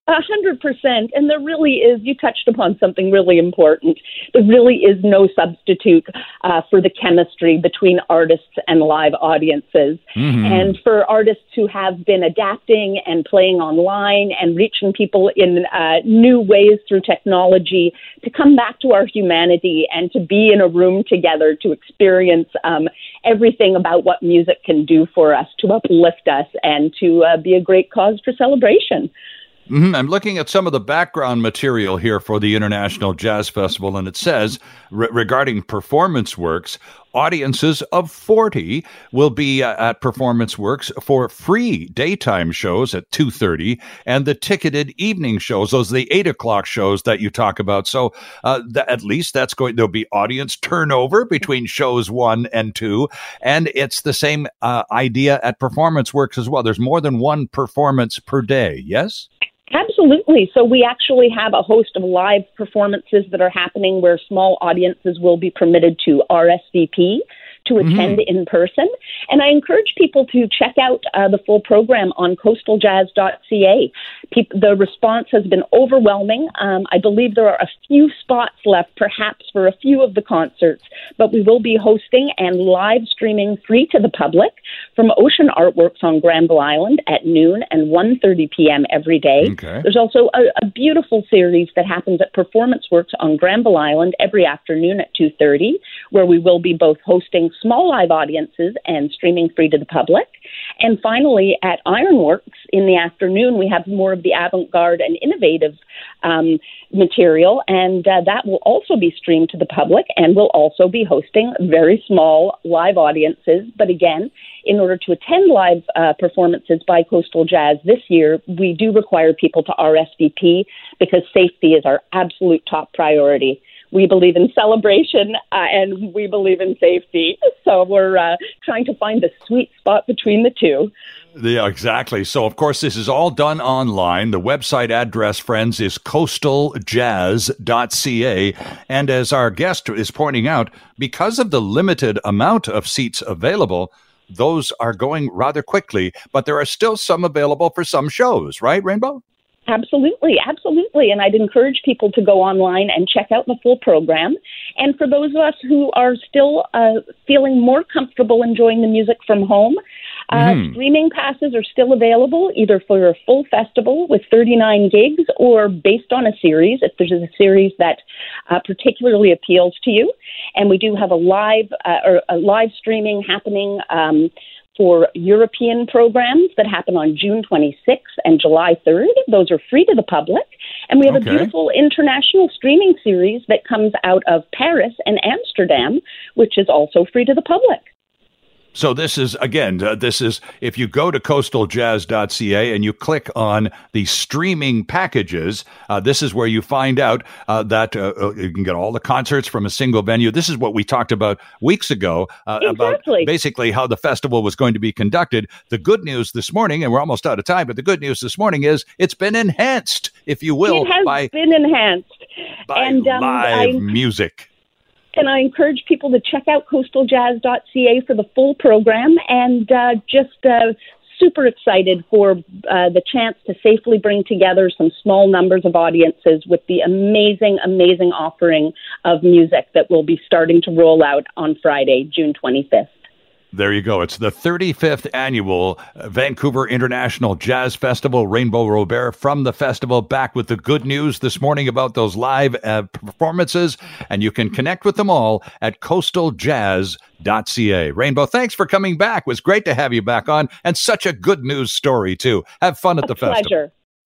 A hundred percent. And there really is, you touched upon something really important. There really is no substitute uh, for the chemistry between artists and live audiences. Mm-hmm. And for artists who have been adapting and playing online and reaching people in uh, new ways through technology to come back to our humanity and to be in a room together to experience um, everything about what music can do for us, to uplift us, and to uh, be a great cause for celebration. Mm-hmm. I'm looking at some of the background material here for the International Jazz Festival, and it says re- regarding performance works, audiences of 40 will be uh, at performance works for free daytime shows at 2.30 and the ticketed evening shows those are the 8 o'clock shows that you talk about. So uh, th- at least that's going there'll be audience turnover between shows one and two and it's the same uh, idea at performance works as well. There's more than one performance per day. Yes Absolutely. So we actually have a host of live performances that are happening where small audiences will be permitted to RSVP to mm-hmm. attend mm-hmm. in person. And I encourage people to check out uh, the full program on coastaljazz.ca. Pe- the response has been overwhelming. Um, I believe there are a few spots left, perhaps for a few of the concerts, but we will be hosting and live streaming free to the public from Ocean Artworks on Granville Island at noon and 1.30 p.m. every day. Okay. There's also a, a beautiful series that happens at Performance Works on Granville Island every afternoon at 2.30, where we will be both hosting small live audiences and streaming free to the public. And finally, at Ironworks in the afternoon, we have more of the avant garde and innovative um, material, and uh, that will also be streamed to the public and will also be hosting very small live audiences. But again, in order to attend live uh, performances by Coastal Jazz this year, we do require people to RSVP because safety is our absolute top priority we believe in celebration uh, and we believe in safety. So we're uh, trying to find the sweet spot between the two. Yeah, exactly. So, of course, this is all done online. The website address, friends, is coastaljazz.ca. And as our guest is pointing out, because of the limited amount of seats available, those are going rather quickly, but there are still some available for some shows, right, Rainbow? Absolutely, absolutely. And I'd encourage people to go online and check out the full program. And for those of us who are still uh, feeling more comfortable enjoying the music from home, uh, mm-hmm. streaming passes are still available either for a full festival with 39 gigs or based on a series, if there's a series that uh, particularly appeals to you. And we do have a live uh, or a live streaming happening. Um, for European programs that happen on June 26th and July 3rd. Those are free to the public. And we have okay. a beautiful international streaming series that comes out of Paris and Amsterdam, which is also free to the public. So this is again, uh, this is if you go to coastaljazz.ca and you click on the streaming packages, uh, this is where you find out uh, that uh, uh, you can get all the concerts from a single venue. This is what we talked about weeks ago uh, exactly. about basically how the festival was going to be conducted. The good news this morning, and we're almost out of time, but the good news this morning is it's been enhanced, if you will, it has by been enhanced by and um, live I, music. And I encourage people to check out coastaljazz.ca for the full program and uh, just uh, super excited for uh, the chance to safely bring together some small numbers of audiences with the amazing, amazing offering of music that will be starting to roll out on Friday, June 25th. There you go. It's the 35th annual Vancouver International Jazz Festival. Rainbow Robert from the festival back with the good news this morning about those live uh, performances. And you can connect with them all at coastaljazz.ca. Rainbow, thanks for coming back. It was great to have you back on and such a good news story, too. Have fun at a the festival.